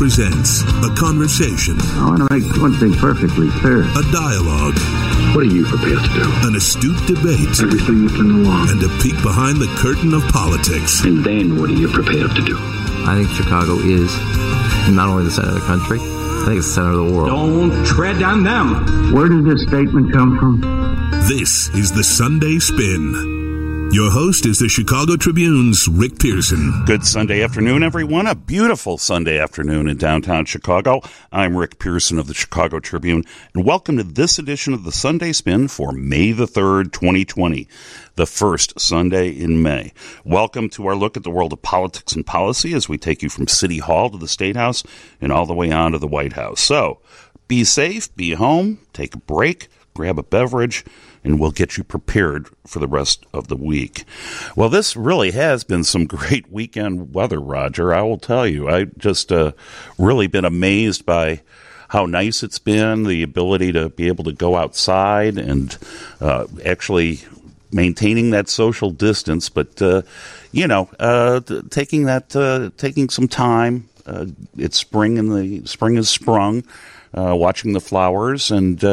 presents a conversation, I want to make one thing perfectly clear. a dialogue, What are you prepared to do? an astute debate, Everything you can know and a peek behind the curtain of politics. And then what are you prepared to do? I think Chicago is not only the center of the country, I think it's the center of the world. Don't tread on them. Where did this statement come from? This is the Sunday Spin. Your host is the Chicago Tribune's Rick Pearson. Good Sunday afternoon, everyone. A beautiful Sunday afternoon in downtown Chicago. I'm Rick Pearson of the Chicago Tribune, and welcome to this edition of the Sunday Spin for May the 3rd, 2020, the first Sunday in May. Welcome to our look at the world of politics and policy as we take you from City Hall to the State House and all the way on to the White House. So, be safe, be home, take a break, grab a beverage, and we'll get you prepared for the rest of the week. Well, this really has been some great weekend weather, Roger. I will tell you. I just uh, really been amazed by how nice it's been, the ability to be able to go outside and uh, actually maintaining that social distance, but uh, you know, uh, t- taking that, uh, taking some time. Uh, it's spring, and the spring has sprung. Uh, watching the flowers and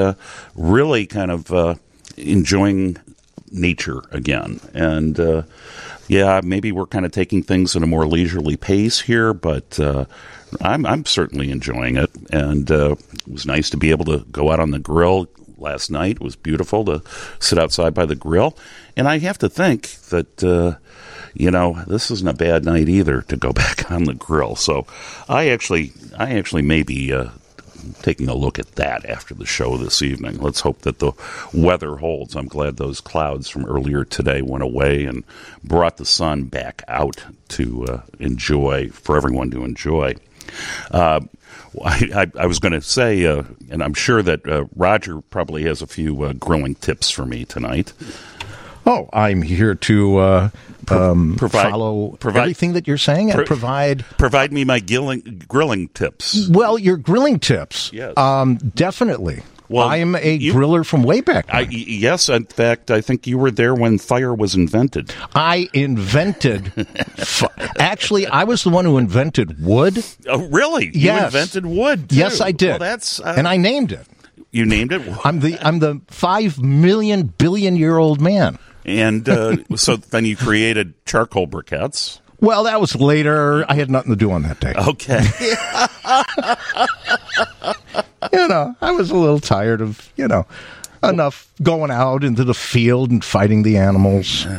really kind of enjoying nature again. And uh, yeah, maybe we're kind of taking things at a more leisurely pace here, but uh, I'm, I'm certainly enjoying it. And uh, it was nice to be able to go out on the grill last night. It was beautiful to sit outside by the grill. And I have to think that. Uh, you know, this isn't a bad night either to go back on the grill. So, I actually, I actually may be uh, taking a look at that after the show this evening. Let's hope that the weather holds. I'm glad those clouds from earlier today went away and brought the sun back out to uh, enjoy, for everyone to enjoy. Uh, I, I, was going to say, uh, and I'm sure that uh, Roger probably has a few uh, grilling tips for me tonight. Oh, I'm here to uh, um, provide- follow provide- everything that you're saying and Pro- provide. Provide me my grilling, grilling tips. Well, your grilling tips. Yes. Um, definitely. Well, I am a you- griller from way back. I, yes, in fact, I think you were there when fire was invented. I invented. Actually, I was the one who invented wood. Oh, really? You invented wood. Too. Yes, I did. Well, that's uh, and I named it. you named it. I'm the I'm the five million billion year old man. And uh, so then you created charcoal briquettes. Well, that was later. I had nothing to do on that day. Okay. you know, I was a little tired of, you know, enough going out into the field and fighting the animals.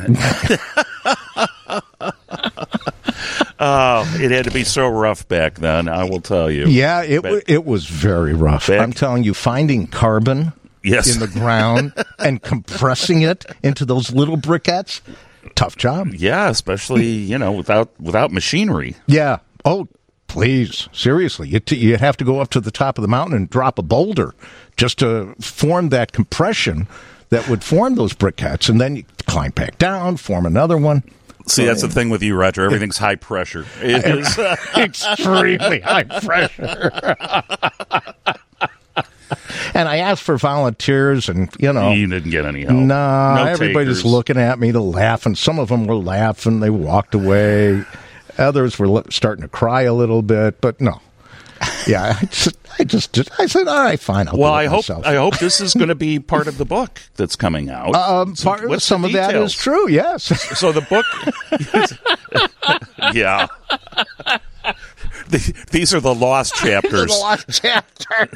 Oh, it had to be so rough back then. I will tell you. Yeah, it it was very rough. Back- I'm telling you, finding carbon Yes. in the ground and compressing it into those little briquettes, tough job. Yeah, especially you know without without machinery. Yeah. Oh, please, seriously, you t- you have to go up to the top of the mountain and drop a boulder just to form that compression that would form those briquettes, and then you climb back down, form another one. See, that's the thing with you, Roger. Everything's high pressure. It is. extremely high pressure. and I asked for volunteers, and you know, you didn't get any help. nah, No everybody's takers. looking at me to laugh, and some of them were laughing. They walked away. Others were starting to cry a little bit, but no. Yeah, I just, I just, did- I said, all right, fine. I'll Well, do it I hope myself. I hope this is going to be part of the book that's coming out. Um, So part, some of that is true. Yes. So the book, yeah. The- These are the lost chapters. chapter.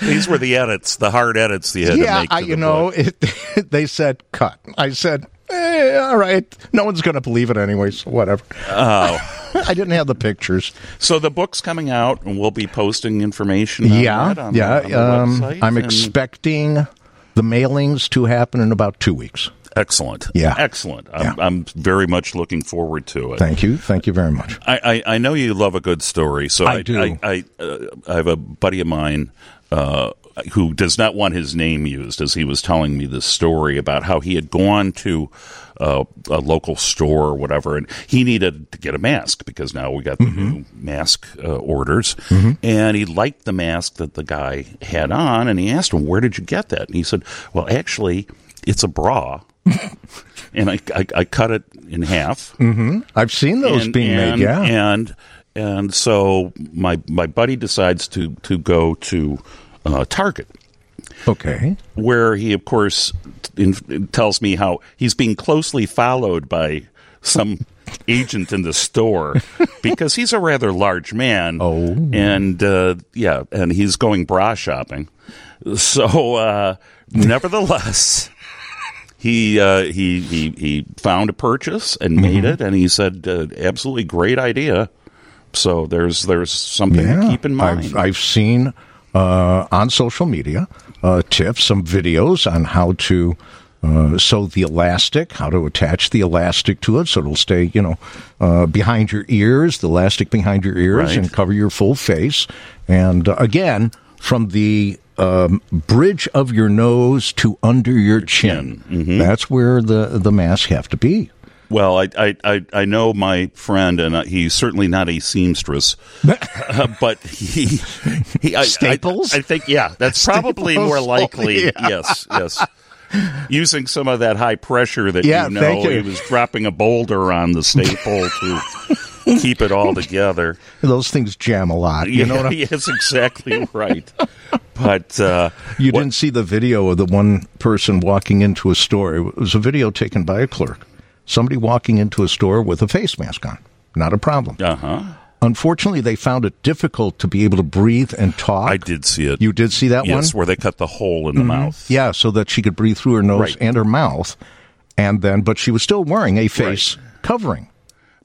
These were the edits, the hard edits you had to yeah, make. To I, the you know, it, they said cut. I said, eh, all right. No one's going to believe it anyway, so whatever. Oh, I didn't have the pictures. so the book's coming out, and we'll be posting information. On yeah, yeah. The, um, I'm and- expecting the mailings to happen in about two weeks. Excellent. Yeah. excellent. I'm, Yeah. I'm very much looking forward to it. Thank you. Thank you very much. I, I, I know you love a good story, so I I, do. I, I, uh, I have a buddy of mine uh, who does not want his name used, as he was telling me this story about how he had gone to uh, a local store or whatever, and he needed to get a mask because now we got the Mm-hmm. new mask uh, orders, and he liked the mask that the guy had on, and he asked him, "Where did you get that?" And he said, "Well, actually, it's a bra." And I, I, I cut it in half, I've seen those and, being and, made. Yeah. and and so my my buddy decides to to go to uh, Target, Okay. where he of course in, tells me how he's being closely followed by some agent in the store because he's a rather large man. Oh. and uh, yeah, and he's going bra shopping. So, uh, nevertheless. He, uh, he he he found a purchase and made it, and he said, uh, "Absolutely great idea." So there's there's something to keep in mind. I've, I've seen uh, on social media uh, tips, some videos on how to uh, sew the elastic, how to attach the elastic to it so it'll stay, you know, uh, behind your ears, the elastic behind your ears, Right. and cover your full face. And uh, again, from the um, bridge of your nose to under your chin. Mm-hmm. That's where the the masks have to be. Well, I, I, I, I know my friend, and uh, he's certainly not a seamstress, uh, but he, he I, Staples? I, I think, yeah, that's probably Staples? more likely. Yeah. Yes, yes. Using some of that high pressure that Yeah, you know, you. he was dropping a boulder on the staple to keep it all together. Those things jam a lot. You know what I yes, exactly right. But uh, You what- didn't see the video of the one person walking into a store. It was a video taken by a clerk. Somebody walking into a store with a face mask on. Not a problem. uh-huh. Unfortunately, they found it difficult to be able to breathe and talk. I did see it. You did see that yes, one? Mm-hmm. where they cut the hole in the mouth. Yeah, so that she could breathe through her nose Right. and her mouth. And then, but she was still wearing a face covering.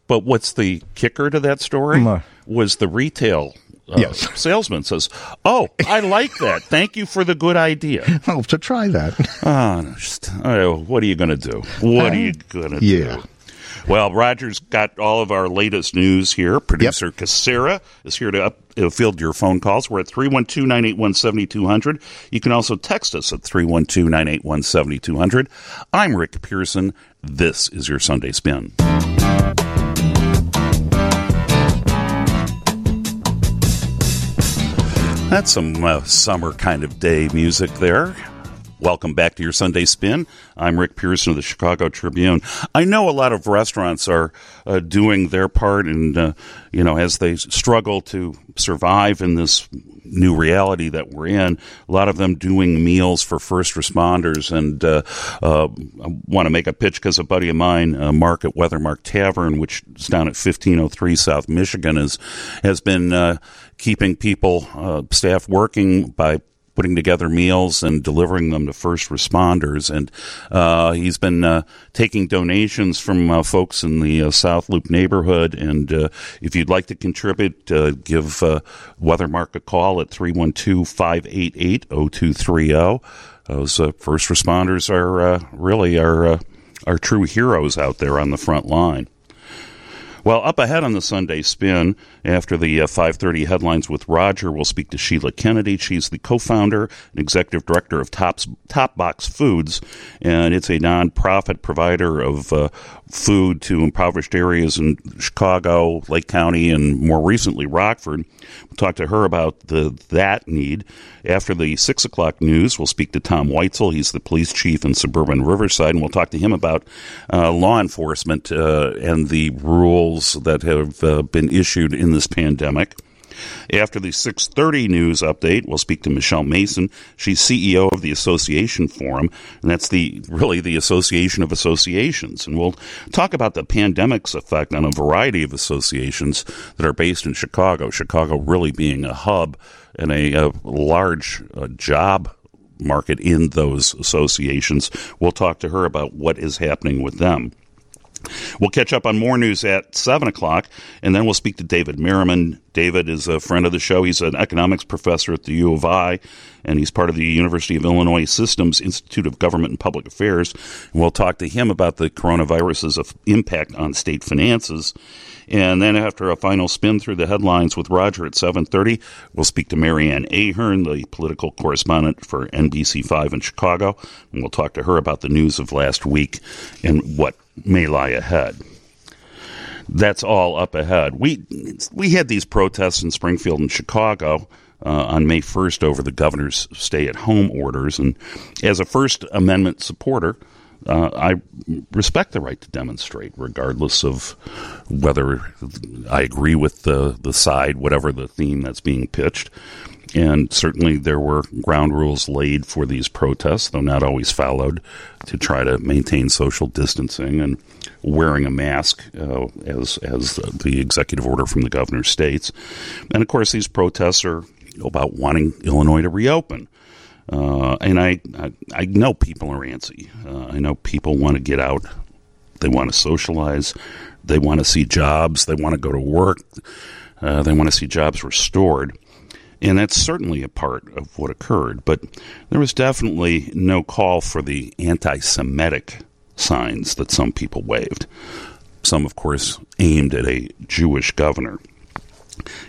But what's the kicker to that story? Uh, Was the retail uh, Yes. salesman says, "Oh, I like that. Thank you for the good idea." Oh, to try that. Ah, just, oh, what are you going to do? What are you going to yeah. do? Well, Roger's got all of our latest news here. Producer Casera is here to up, uh, field your phone calls. We're at 312 981 7200. You can also text us at 312 981 7200. I'm Rick Pearson. This is your Sunday Spin. That's some uh, summer kind of day music there. Welcome back to your Sunday Spin. I'm Rick Pearson of the Chicago Tribune. I know a lot of restaurants are uh, doing their part, and uh, you know, as they struggle to survive in this new reality that we're in, a lot of them doing meals for first responders. And uh, uh, I want to make a pitch because a buddy of mine, uh, Mark at Weathermark Tavern, which is down at 1503 South Michigan, is has been uh, keeping people, staff working by putting together meals and delivering them to first responders. And uh, he's been uh, taking donations from uh, folks in the uh, South Loop neighborhood. And uh, if you'd like to contribute, uh, give Weathermark a call at 312 588 0230. Those first responders are really our, our true heroes out there on the front line. Well, up ahead on the Sunday Spin, after the uh, 5:30 headlines with Roger, we'll speak to Sheila Kennedy. She's the co-founder and executive director of Tops, Top Box Foods, and it's a nonprofit provider of uh, food to impoverished areas in Chicago, Lake County, and more recently Rockford. We'll talk to her about the that need. After the six o'clock news, we'll speak to Tom Weitzel. He's the police chief in suburban Riverside, and we'll talk to him about uh, law enforcement uh, and the rules that have uh, been issued in this pandemic. After the 6:30 news update, we'll speak to Michelle Mason. She's CEO of the Association Forum, and that's the really the association of associations. And we'll talk about the pandemic's effect on a variety of associations that are based in Chicago. Chicago really being a hub and a, a large uh, job market in those associations. We'll talk to her about what is happening with them. We'll catch up on more news at 7 o'clock, and then we'll speak to David Merriman. David is a friend of the show. He's an economics professor at the U of I, and he's part of the University of Illinois Systems Institute of Government and Public Affairs. And we'll talk to him about the coronavirus's impact on state finances. And then after a final spin through the headlines with Roger at 7.30, we'll speak to Mary Ann Ahern, the political correspondent for NBC5 in Chicago, and we'll talk to her about the news of last week and what may lie ahead. That's all up ahead. We we had these protests in Springfield and Chicago uh, on May 1st over the governor's stay-at-home orders, and as a First Amendment supporter, uh, I respect the right to demonstrate, regardless of whether I agree with the, the side, whatever the theme that's being pitched. And certainly there were ground rules laid for these protests, though not always followed, to try to maintain social distancing and wearing a mask, uh, as as the executive order from the governor states. And of course, these protests are about wanting Illinois to reopen. Uh, and I, I, I know people are antsy. Uh, I know people want to get out. They want to socialize. They want to see jobs. They want to go to work. Uh, they want to see jobs restored. And that's certainly a part of what occurred. But there was definitely no call for the anti Semitic signs that some people waved. Some, of course, aimed at a Jewish governor.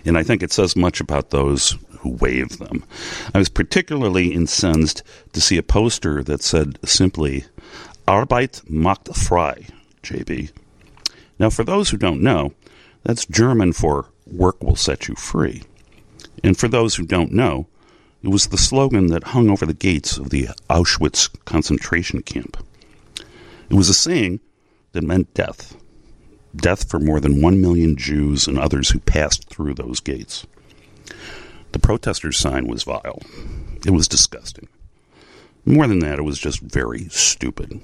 And I think it says much about those who waved them. I was particularly incensed to see a poster that said simply, Arbeit macht frei, JB. Now, for those who don't know, that's German for work will set you free. And for those who don't know, it was the slogan that hung over the gates of the Auschwitz concentration camp. It was a saying that meant death. Death for more than one million Jews and others who passed through those gates. The protesters' sign was vile. It was disgusting. More than that, it was just very stupid.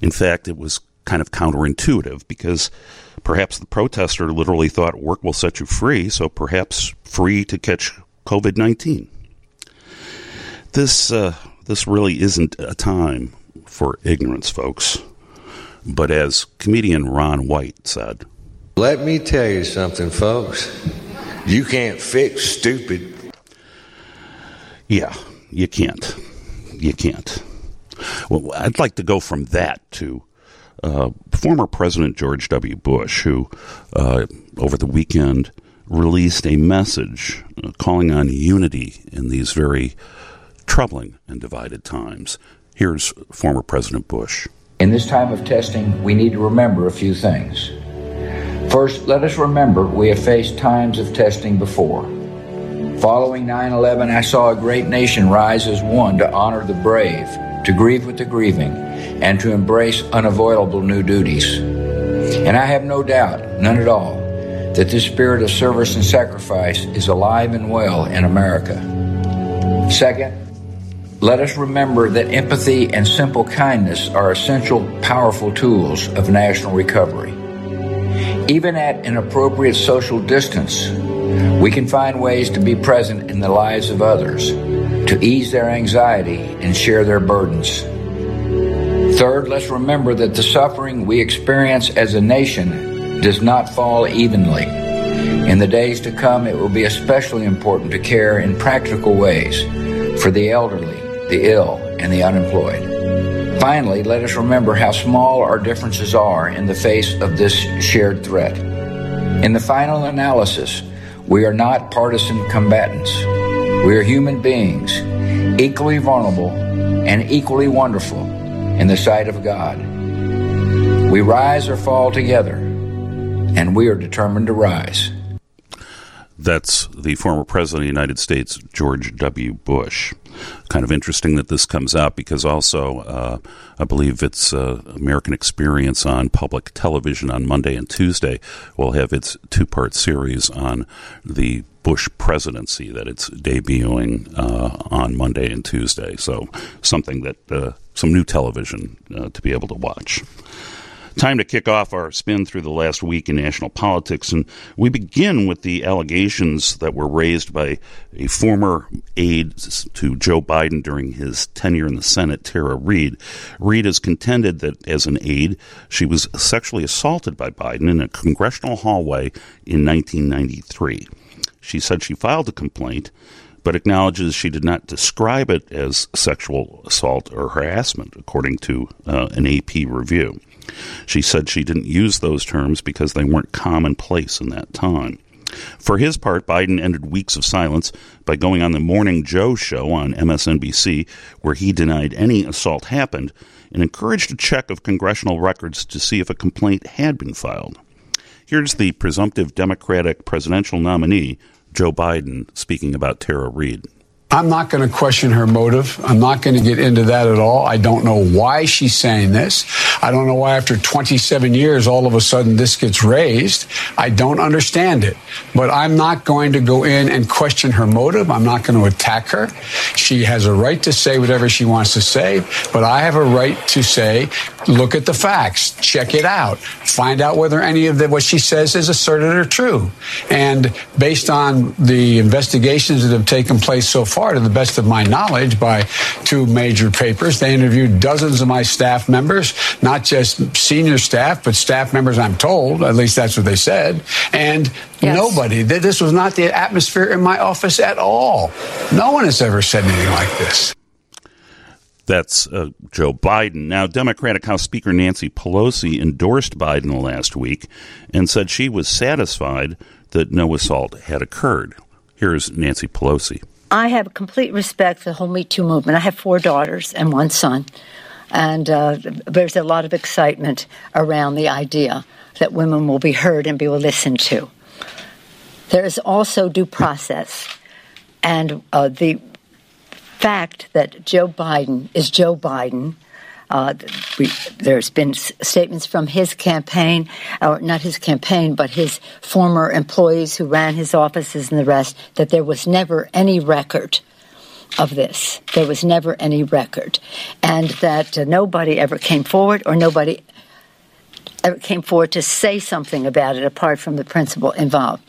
In fact, it was kind of counterintuitive because perhaps the protester literally thought work will set you free, so perhaps free to catch COVID 19. This, uh, this really isn't a time for ignorance, folks. But as comedian Ron White said, Let me tell you something, folks. You can't fix stupid. Yeah, you can't. You can't. Well, I'd like to go from that to uh, former President George W. Bush, who uh, over the weekend released a message uh, calling on unity in these very troubling and divided times. Here's former President Bush. In this time of testing, we need to remember a few things. First, let us remember we have faced times of testing before. Following 9 11, I saw a great nation rise as one to honor the brave, to grieve with the grieving, and to embrace unavoidable new duties. And I have no doubt, none at all, that this spirit of service and sacrifice is alive and well in America. Second, let us remember that empathy and simple kindness are essential, powerful tools of national recovery. Even at an appropriate social distance, we can find ways to be present in the lives of others, to ease their anxiety and share their burdens. Third, let's remember that the suffering we experience as a nation does not fall evenly. In the days to come, it will be especially important to care in practical ways for the elderly, the ill, and the unemployed. Finally, let us remember how small our differences are in the face of this shared threat. In the final analysis, we are not partisan combatants. We are human beings, equally vulnerable and equally wonderful in the sight of God. We rise or fall together, and we are determined to rise. That's the former President of the United States, George W. Bush. Kind of interesting that this comes out because also uh, I believe it's uh, American Experience on public television on Monday and Tuesday will have its two part series on the Bush presidency that it's debuting uh, on Monday and Tuesday. So something that uh, some new television uh, to be able to watch. Time to kick off our spin through the last week in national politics, and we begin with the allegations that were raised by a former aide to Joe Biden during his tenure in the Senate, Tara Reade. Reade has contended that as an aide, she was sexually assaulted by Biden in a congressional hallway in 1993. She said she filed a complaint but acknowledges she did not describe it as sexual assault or harassment, according to uh, an AP review. She said she didn't use those terms because they weren't commonplace in that time. For his part, Biden ended weeks of silence by going on the Morning Joe show on MSNBC, where he denied any assault happened and encouraged a check of congressional records to see if a complaint had been filed. Here's the presumptive Democratic presidential nominee, Joe Biden, speaking about Tara Reade. I'm not going to question her motive. I'm not going to get into that at all. I don't know why she's saying this. I don't know why after 27 years, all of a sudden this gets raised. I don't understand it. But I'm not going to go in and question her motive. I'm not going to attack her. She has a right to say whatever she wants to say, but I have a right to say, look at the facts, check it out, find out whether any of the, what she says is asserted or true. And based on the investigations that have taken place so far, to the best of my knowledge, by two major papers. They interviewed dozens of my staff members, not just senior staff, but staff members, I'm told. At least that's what they said. And yes. nobody, this was not the atmosphere in my office at all. No one has ever said anything like this. That's uh, Joe Biden. Now, Democratic House Speaker Nancy Pelosi endorsed Biden last week and said she was satisfied that no assault had occurred. Here's Nancy Pelosi. I have complete respect for the whole Me Too movement. I have four daughters and one son, and uh, there's a lot of excitement around the idea that women will be heard and be listened to. There is also due process, and uh, the fact that Joe Biden is Joe Biden uh, we, there's been statements from his campaign, or not his campaign, but his former employees who ran his offices and the rest, that there was never any record of this. There was never any record. And that uh, nobody ever came forward or nobody ever came forward to say something about it apart from the principal involved.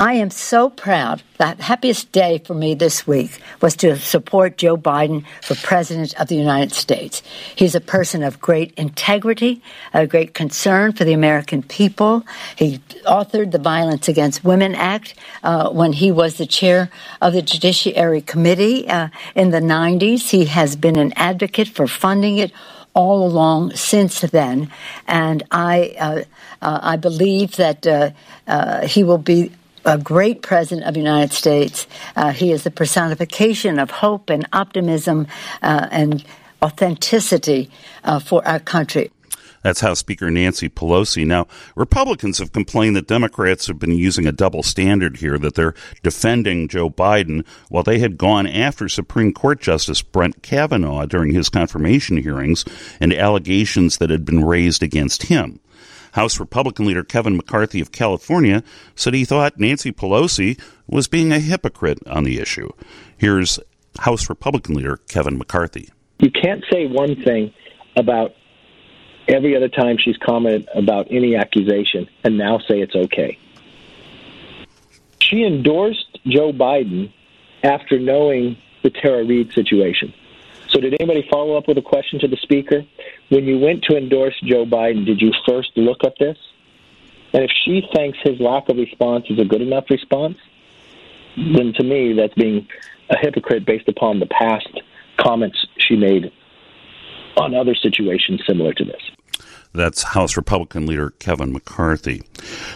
I am so proud. The happiest day for me this week was to support Joe Biden for President of the United States. He's a person of great integrity, a great concern for the American people. He authored the Violence Against Women Act uh, when he was the chair of the Judiciary Committee uh, in the 90s. He has been an advocate for funding it all along since then, and I uh, uh, I believe that uh, uh he will be a great president of the United States. Uh, he is the personification of hope and optimism uh, and authenticity uh, for our country. That's House Speaker Nancy Pelosi. Now, Republicans have complained that Democrats have been using a double standard here, that they're defending Joe Biden while they had gone after Supreme Court Justice Brett Kavanaugh during his confirmation hearings and allegations that had been raised against him. House Republican leader Kevin McCarthy of California said he thought Nancy Pelosi was being a hypocrite on the issue. Here's House Republican leader Kevin McCarthy. You can't say one thing about every other time she's commented about any accusation and now say it's okay. She endorsed Joe Biden after knowing the Tara Reade situation. So, did anybody follow up with a question to the speaker? When you went to endorse Joe Biden, did you first look at this? And if she thinks his lack of response is a good enough response, then to me, that's being a hypocrite based upon the past comments she made on other situations similar to this. That's House Republican leader Kevin McCarthy.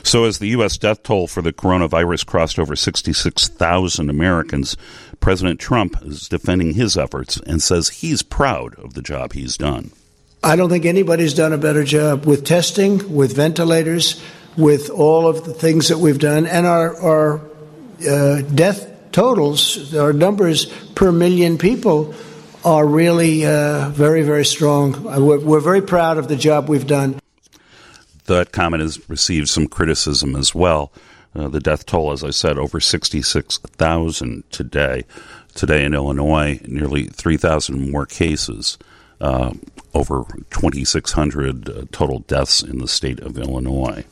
So, as the U.S. death toll for the coronavirus crossed over 66,000 Americans, President Trump is defending his efforts and says he's proud of the job he's done. I don't think anybody's done a better job with testing, with ventilators, with all of the things that we've done, and our, our uh, death totals, our numbers per million people are really uh, very, very strong. Uh, we're, we're very proud of the job we've done. That comment has received some criticism as well. Uh, the death toll, as I said, over 66,000 today. Today in Illinois, nearly 3,000 more cases, uh, over 2,600 uh, total deaths in the state of Illinois.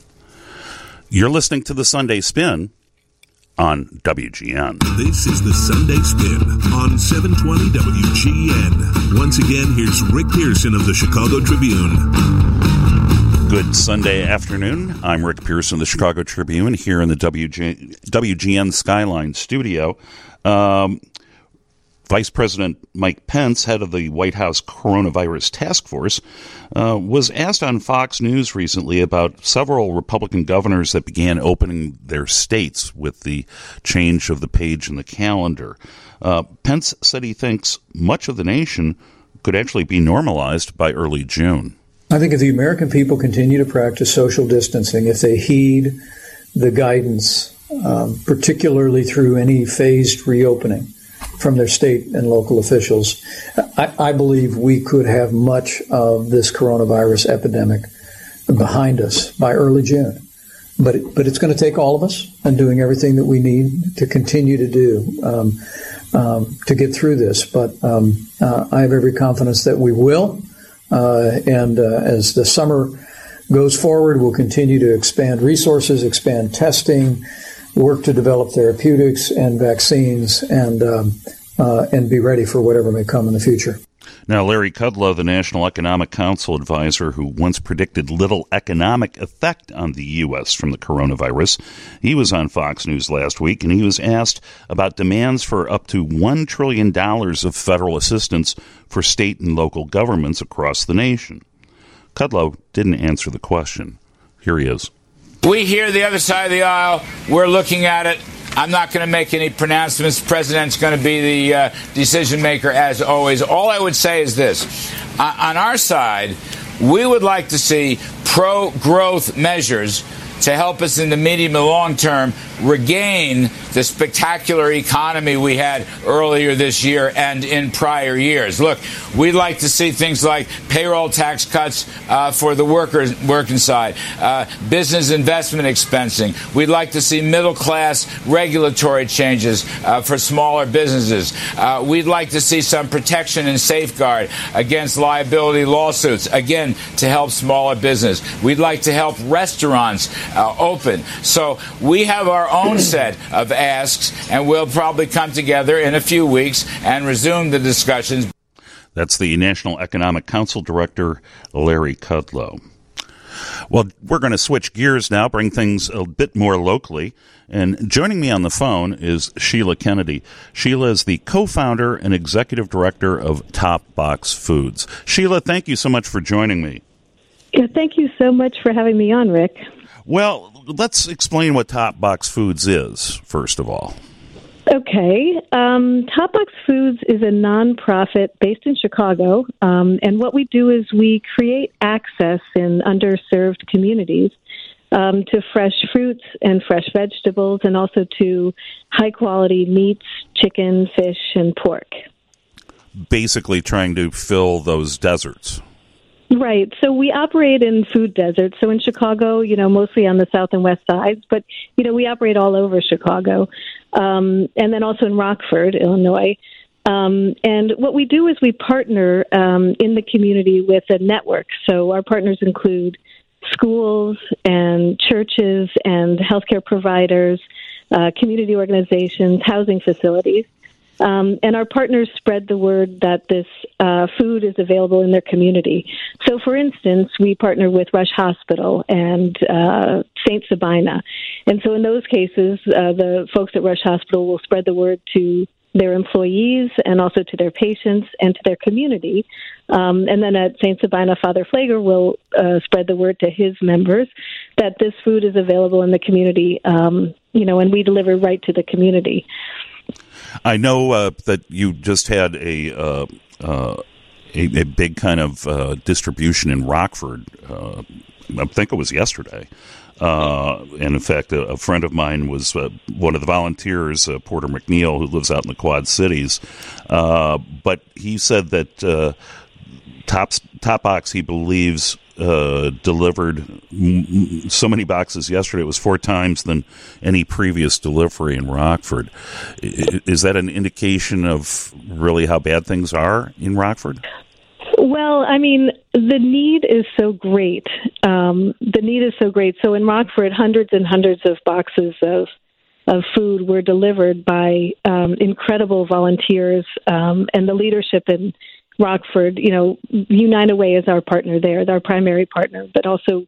You're listening to the Sunday Spin on WGN. This is the Sunday Spin on 720 WGN. Once again, here's Rick Pearson of the Chicago Tribune. Good Sunday afternoon. I'm Rick Pearson of the Chicago Tribune here in the WG, WGN Skyline studio. Um, Vice President Mike Pence, head of the White House Coronavirus Task Force, uh, was asked on Fox News recently about several Republican governors that began opening their states with the change of the page in the calendar. Uh, Pence said he thinks much of the nation could actually be normalized by early June. I think if the American people continue to practice social distancing, if they heed the guidance, um, particularly through any phased reopening, from their state and local officials. I, I believe we could have much of this coronavirus epidemic behind us by early June. But it, but it's going to take all of us and doing everything that we need to continue to do um, um, to get through this. But um, uh, I have every confidence that we will. Uh, and uh, as the summer goes forward, we'll continue to expand resources, expand testing, work to develop therapeutics and vaccines, and um, uh, and be ready for whatever may come in the future. Now, Larry Kudlow, the National Economic Council advisor who once predicted little economic effect on the U.S. from the coronavirus, he was on Fox News last week and he was asked about demands for up to $1 trillion of federal assistance for state and local governments across the nation. Kudlow didn't answer the question. Here he is. We hear the other side of the aisle. We're looking at it. I'm not going to make any pronouncements. The president's going to be the uh, decision maker, as always. All I would say is this uh, on our side, we would like to see pro growth measures to help us in the medium and long term regain the spectacular economy we had earlier this year and in prior years. Look, we'd like to see things like payroll tax cuts uh, for the workers working side, uh, business investment expensing. We'd like to see middle class regulatory changes uh, for smaller businesses. Uh, we'd like to see some protection and safeguard against liability lawsuits, again, to help smaller business. We'd like to help restaurants uh, open. So we have our own set of asks, and we'll probably come together in a few weeks and resume the discussions. That's the National Economic Council Director, Larry Kudlow. Well, we're going to switch gears now, bring things a bit more locally. And joining me on the phone is Sheila Kennedy. Sheila is the co founder and executive director of Top Box Foods. Sheila, thank you so much for joining me. Yeah, thank you so much for having me on, Rick. Well, let's explain what Top Box Foods is, first of all. Okay. Um, Top Box Foods is a nonprofit based in Chicago. Um, and what we do is we create access in underserved communities um, to fresh fruits and fresh vegetables and also to high quality meats, chicken, fish, and pork. Basically, trying to fill those deserts. Right. So we operate in food deserts. So in Chicago, you know, mostly on the south and west sides, but you know, we operate all over Chicago, um, and then also in Rockford, Illinois. Um, and what we do is we partner um, in the community with a network. So our partners include schools and churches and healthcare providers, uh, community organizations, housing facilities. Um, and our partners spread the word that this uh, food is available in their community. So, for instance, we partner with Rush Hospital and uh, St. Sabina. And so, in those cases, uh, the folks at Rush Hospital will spread the word to their employees and also to their patients and to their community. Um, and then at St. Sabina, Father Pfleger will uh, spread the word to his members that this food is available in the community, um, you know, and we deliver right to the community. I know uh, that you just had a. Uh, uh, a, a, big kind of uh, distribution in Rockford. Uh, I think it was yesterday. Uh, and in fact, a, a, friend of mine was one of the volunteers, Porter McNeil, who lives out in the Quad Cities. but he said that Top Top Box, he believes, uh, delivered so many boxes yesterday. It was four times than any previous delivery in Rockford. Is that an indication of really how bad things are in Rockford? Well, I mean, the need is so great. Um, the need is so great. So in Rockford, hundreds and hundreds of boxes of of food were delivered by um, incredible volunteers um, and the leadership in Rockford, you know, United Way is our partner there, our primary partner, but also,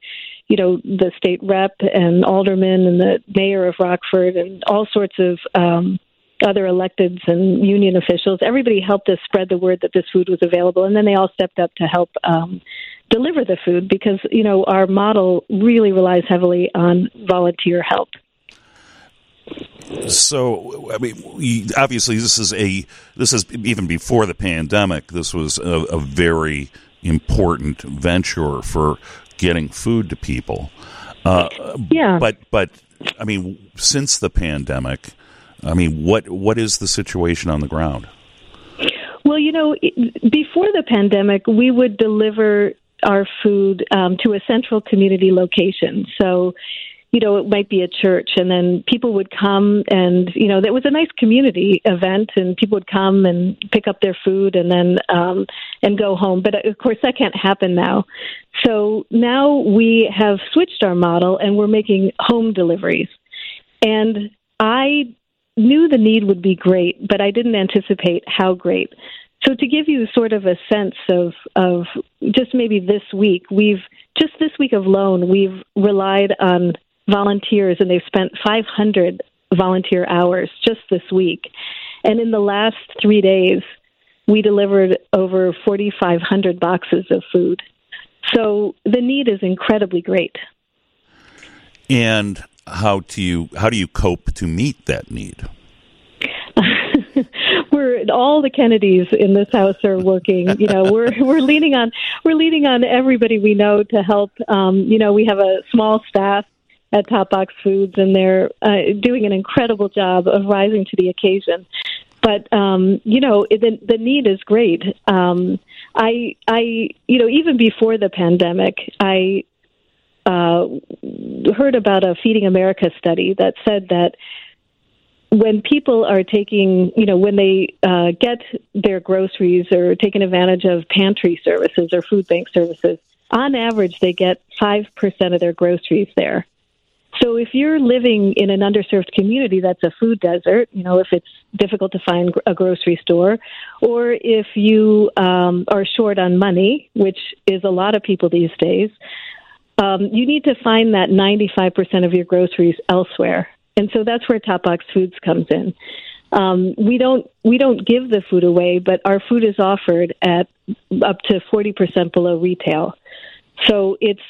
you know, the state rep and alderman and the mayor of Rockford and all sorts of um, other electeds and union officials. Everybody helped us spread the word that this food was available, and then they all stepped up to help um, deliver the food because, you know, our model really relies heavily on volunteer help. So, I mean, obviously, this is a this is even before the pandemic. This was a, a very important venture for getting food to people. Uh, yeah. But but I mean, since the pandemic, I mean, what what is the situation on the ground? Well, you know, before the pandemic, we would deliver our food um, to a central community location. So, you know, it might be a church, and then people would come, and you know, that was a nice community event, and people would come and pick up their food, and then um, and go home. But of course, that can't happen now. So now we have switched our model, and we're making home deliveries. And I knew the need would be great, but I didn't anticipate how great. So to give you sort of a sense of of just maybe this week, we've just this week alone, we've relied on volunteers and they've spent 500 volunteer hours just this week. And in the last 3 days, we delivered over 4500 boxes of food. So the need is incredibly great. And how do you how do you cope to meet that need? we're all the Kennedys in this house are working. You know, we're we're leaning on we're leaning on everybody we know to help. Um, you know, we have a small staff at Top Box Foods, and they're uh, doing an incredible job of rising to the occasion. But um, you know, the the need is great. Um, I I you know even before the pandemic, I uh, heard about a Feeding America study that said that when people are taking, you know, when they uh, get their groceries or taking advantage of pantry services or food bank services, on average, they get 5% of their groceries there. So if you're living in an underserved community that's a food desert, you know, if it's difficult to find a grocery store, or if you um, are short on money, which is a lot of people these days, um, you need to find that 95% of your groceries elsewhere. And so that's where Top Box Foods comes in. Um, we don't we don't give the food away, but our food is offered at up to 40% below retail. So it's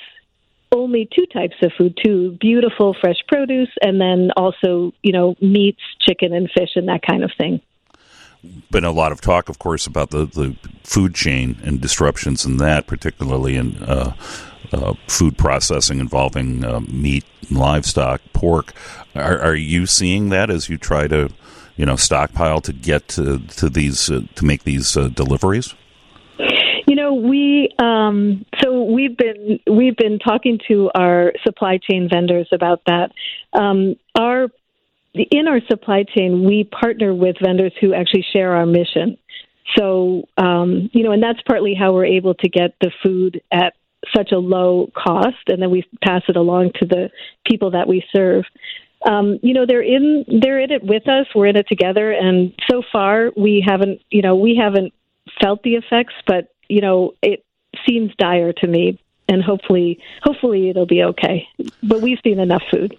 only two types of food too beautiful fresh produce and then also you know meats chicken and fish and that kind of thing been a lot of talk of course about the, the food chain and disruptions in that particularly in uh, uh, food processing involving uh, meat, livestock, pork. Are, are, you seeing that as you try to, you know, stockpile to get to, to these uh, to make these uh, deliveries? You know, we um, so we've been we've been talking to our supply chain vendors about that. Um, our in our supply chain, we partner with vendors who actually share our mission. So, um, you know, and that's partly how we're able to get the food at such a low cost, and then we pass it along to the people that we serve. Um, you know, they're in they're in it with us. We're in it together, and so far we haven't you know we haven't felt the effects, but you know it seems dire to me, and hopefully hopefully it'll be okay. But we've seen enough food.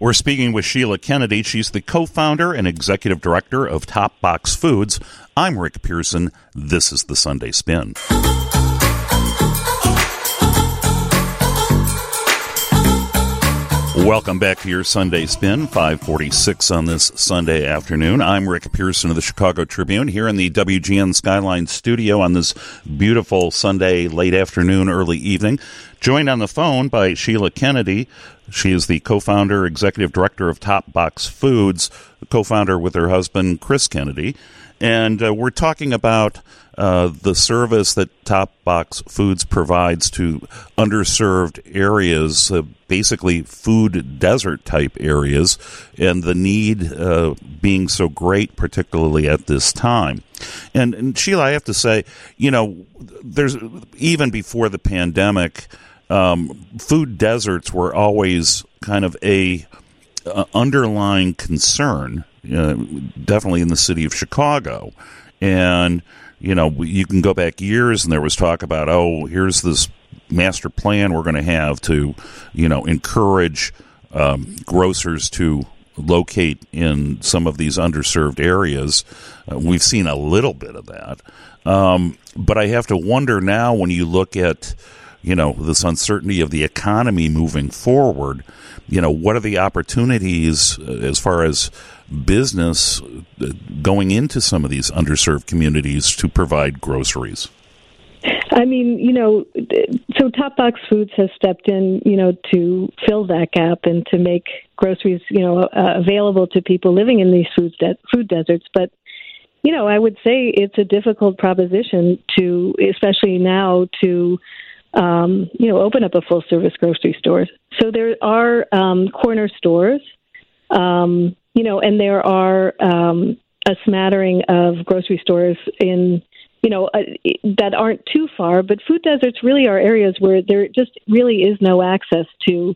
We're speaking with Sheila Kennedy. She's the co founder and executive director of Top Box Foods. I'm Rick Pearson. This is the Sunday Spin. Welcome back to your Sunday Spin, 546 on this Sunday afternoon. I'm Rick Pearson of the Chicago Tribune here in the WGN Skyline studio on this beautiful Sunday late afternoon, early evening. Joined on the phone by Sheila Kennedy. She is the co-founder, executive director of Top Box Foods, co-founder with her husband, Chris Kennedy. And uh, we're talking about uh, the service that Top Box Foods provides to underserved areas, uh, basically food desert type areas, and the need uh, being so great, particularly at this time. And, and, Sheila, I have to say, you know, there's even before the pandemic, um, food deserts were always kind of a uh, underlying concern, uh, definitely in the city of Chicago, and you know, you can go back years and there was talk about, oh, here's this master plan we're going to have to, you know, encourage um, grocers to locate in some of these underserved areas. Uh, we've seen a little bit of that. Um, but I have to wonder now when you look at, you know, this uncertainty of the economy moving forward, you know, what are the opportunities uh, as far as business uh, going into some of these underserved communities to provide groceries? I mean, you know, so Top Box Foods has stepped in, you know, to fill that gap and to make groceries, you know, uh, available to people living in these food de- food deserts. But you know, I would say it's a difficult proposition to, especially now, to um, you know, open up a full service grocery store. So there are um, corner stores, um, you know, and there are um, a smattering of grocery stores in you know, uh, that aren't too far. But food deserts really are areas where there just really is no access to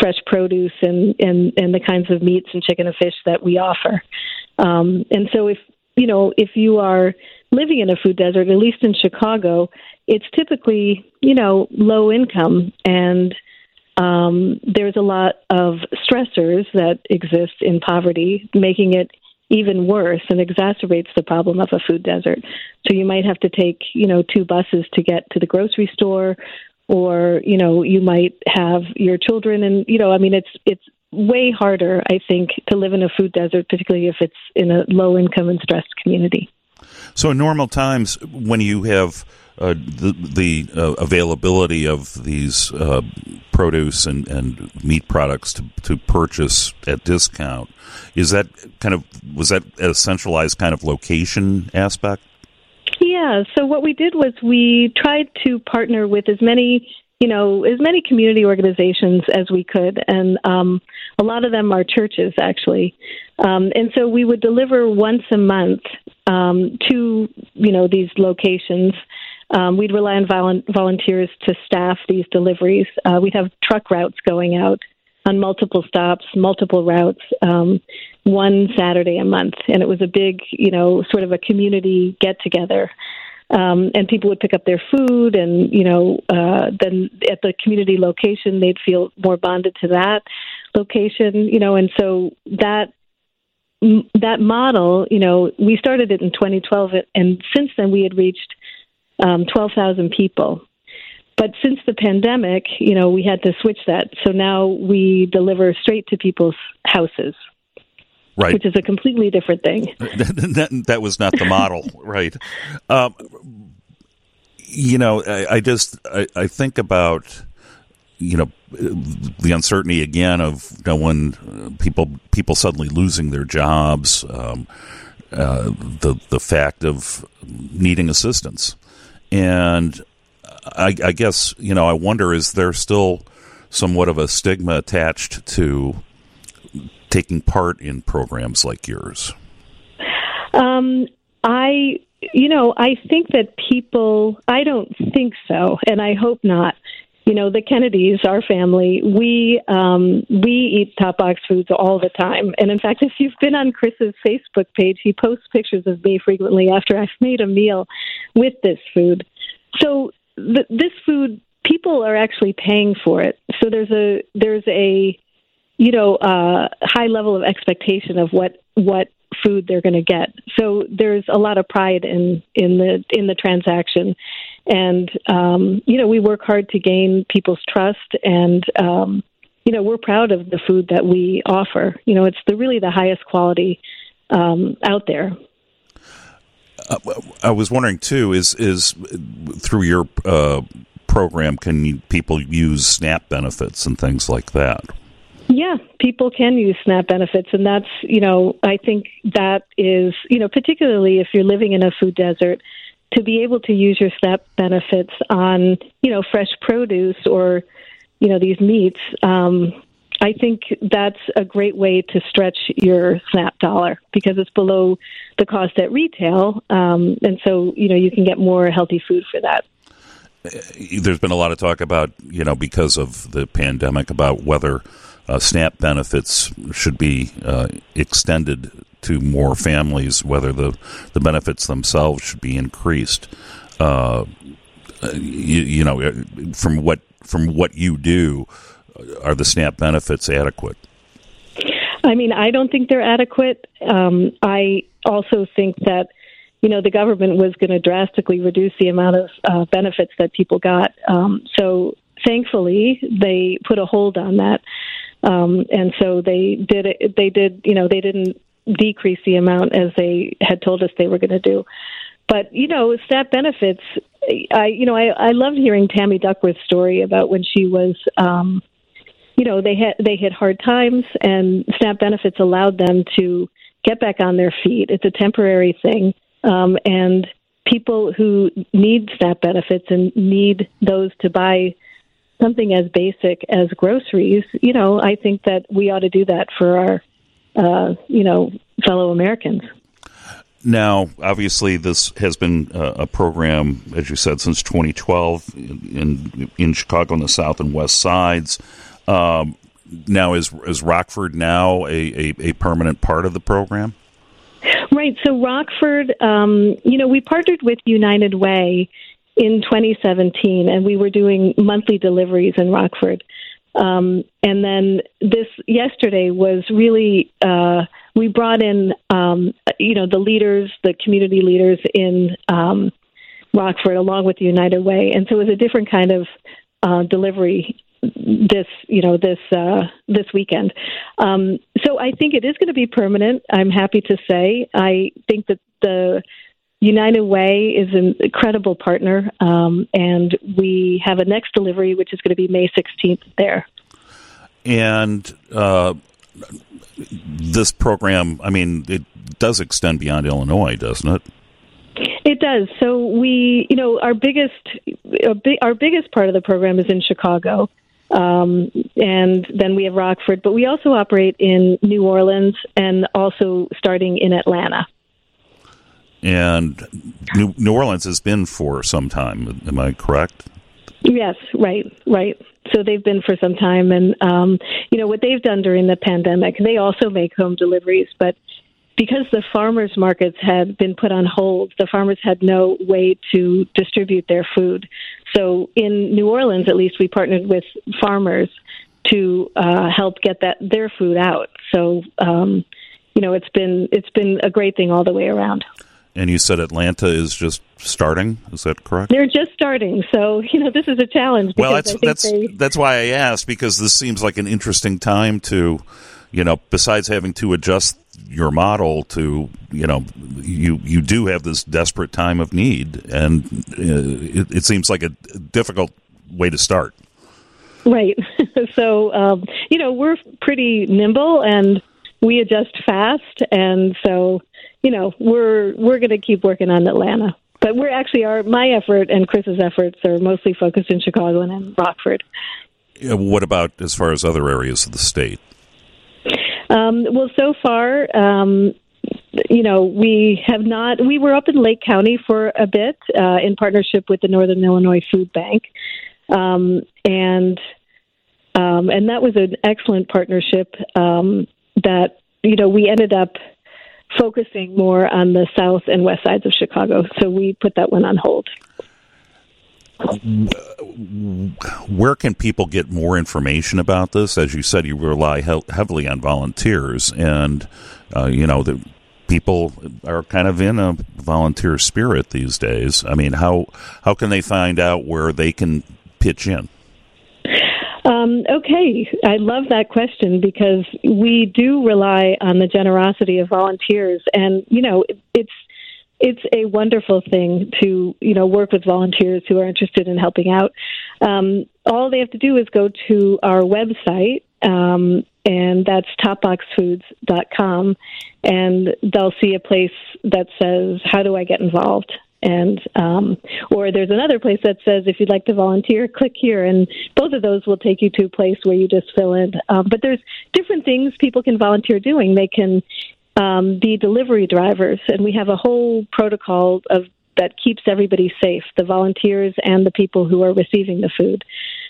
fresh produce and and and the kinds of meats and chicken and fish that we offer. Um, and so, if you know, if you are living in a food desert, at least in Chicago, it's typically you know low income and um, there's a lot of stressors that exist in poverty, making it even worse and exacerbates the problem of a food desert. So you might have to take, you know, two buses to get to the grocery store or, you know, you might have your children and, you know, I mean it's it's way harder, I think, to live in a food desert, particularly if it's in a low income and stressed community. So, in normal times, when you have uh, the, the uh, availability of these uh, produce and, and meat products to, to purchase at discount, is that kind of was that a centralized kind of location aspect? Yeah. So what we did was we tried to partner with as many you know, as many community organizations as we could, and um, a lot of them are churches actually. Um, and so we would deliver once a month um, to you know these locations. Um, we'd rely on volu- volunteers to staff these deliveries. Uh, we'd have truck routes going out on multiple stops, multiple routes, um, one Saturday a month, and it was a big, you know, sort of a community get together um, and people would pick up their food, and you know, uh, then at the community location, they'd feel more bonded to that location, you know, and so that that model, you know, we started it in 2012, and since then we had reached um, 12,000 people. But since the pandemic, you know, we had to switch that. So now we deliver straight to people's houses right? Which is a completely different thing. that, that was not the model, right? Um, you know, I, I just I, I, think about you know the uncertainty again of know, when people people suddenly losing their jobs, um, uh, the the fact of needing assistance, and I, I guess you know I wonder is there still somewhat of a stigma attached to taking part in programs like yours? Um, I, you know, I think that people, I don't think so, and I hope not. You know, the Kennedys, our family, we um, we eat top box foods all the time. And in fact, if you've been on Chris's Facebook page, he posts pictures of me frequently after I've made a meal with this food. So th- this food, people are actually paying for it. So there's a there's a you know, uh, high level of expectation of what what food they're going to get. So there's a lot of pride in in the in the transaction, and um, you know, we work hard to gain people's trust, and um, you know, we're proud of the food that we offer. You know, it's the really the highest quality um, out there. Uh, I was wondering too is is through your uh, program can you, people use SNAP benefits and things like that? Yeah, people can use SNAP benefits, and that's you know I think that is you know particularly if you're living in a food desert, to be able to use your SNAP benefits on you know fresh produce or you know these meats. Um, I think that's a great way to stretch your SNAP dollar because it's below the cost at retail, um, and so you know you can get more healthy food for that there's been a lot of talk about, you know, because of the pandemic, about whether uh, SNAP benefits should be uh, extended to more families, whether the, the benefits themselves should be increased. Uh, you, you, know, from what from what you do, are the SNAP benefits adequate? I mean, I don't think they're adequate. Um, I also think that you know the government was going to drastically reduce the amount of uh, benefits that people got. Um, so thankfully, they put a hold on that. Um, and so they did it, they did, you know, they didn't decrease the amount as they had told us they were going to do. But, you know, SNAP benefits, I, you know, I, I love hearing Tammy Duckworth's story about when she was, um, you know, they had they hit hard times, and SNAP benefits allowed them to get back on their feet. It's a temporary thing, um, and people who need SNAP benefits and need those to buy something as basic as groceries, you know, I think that we ought to do that for our, uh, you know, fellow Americans. Now, obviously, this has been uh, a program, as you said, since 2012 in in Chicago on the south and west sides. Um, now, is is Rockford now a, a, a, permanent part of the program? Right. So Rockford, um, you know, we partnered with United Way in 2017, and we were doing monthly deliveries in Rockford. Um, and then this yesterday was really uh, we brought in um, you know the leaders, the community leaders in um, Rockford, along with the United Way, and so it was a different kind of uh, delivery this you know this uh, this weekend. Um, so I think it is going to be permanent. I'm happy to say. I think that the United Way is an incredible partner, um, and we have a next delivery, which is going to be May 16th there. And uh, this program, I mean, it does extend beyond Illinois, doesn't it? It does. So we, you know, our biggest, our biggest part of the program is in Chicago, um, and then we have Rockford, but we also operate in New Orleans and also starting in Atlanta and New, New Orleans has been for some time. Am I correct? Yes, right, right. So they've been for some time, and um, you know what they've done during the pandemic. They also make home deliveries, but because the farmers markets had been put on hold, the farmers had no way to distribute their food. So in New Orleans, at least, we partnered with farmers to uh, help get that their food out. So um, you know it's been it's been a great thing all the way around. And you said Atlanta is just starting. Is that correct? They're just starting, so you know this is a challenge. Well, that's that's they... that's why I asked because this seems like an interesting time to, you know, besides having to adjust your model to, you know, you you do have this desperate time of need, and uh, it, it seems like a difficult way to start. Right. so um, you know we're pretty nimble and we adjust fast, and so you know, we're we're going to keep working on Atlanta. But we're actually our my effort and Chris's efforts are mostly focused in Chicago and in Rockford. Yeah, what about as far as other areas of the state? Um, well, so far, um, you know, we have not. We were up in Lake County for a bit uh, in partnership with the Northern Illinois Food Bank, um, and um, and that was an excellent partnership. Um, that you know, we ended up focusing more on the south and west sides of Chicago. So we put that one on hold. Where can people get more information about this? As you said, you rely he- heavily on volunteers, and uh, you know the people are kind of in a volunteer spirit these days. I mean, how how can they find out where they can pitch in? Um, okay, I love that question because we do rely on the generosity of volunteers, and you know, it's it's a wonderful thing to you know work with volunteers who are interested in helping out. Um, all they have to do is go to our website, um, and that's topboxfoods.com, and they'll see a place that says, "How do I get involved?" And um, or there's another place that says if you'd like to volunteer click here. And both of those will take you to a place where you just fill in. Um, but there's different things people can volunteer doing. They can um, be delivery drivers. And we have a whole protocol of that keeps everybody safe the volunteers and the people who are receiving the food.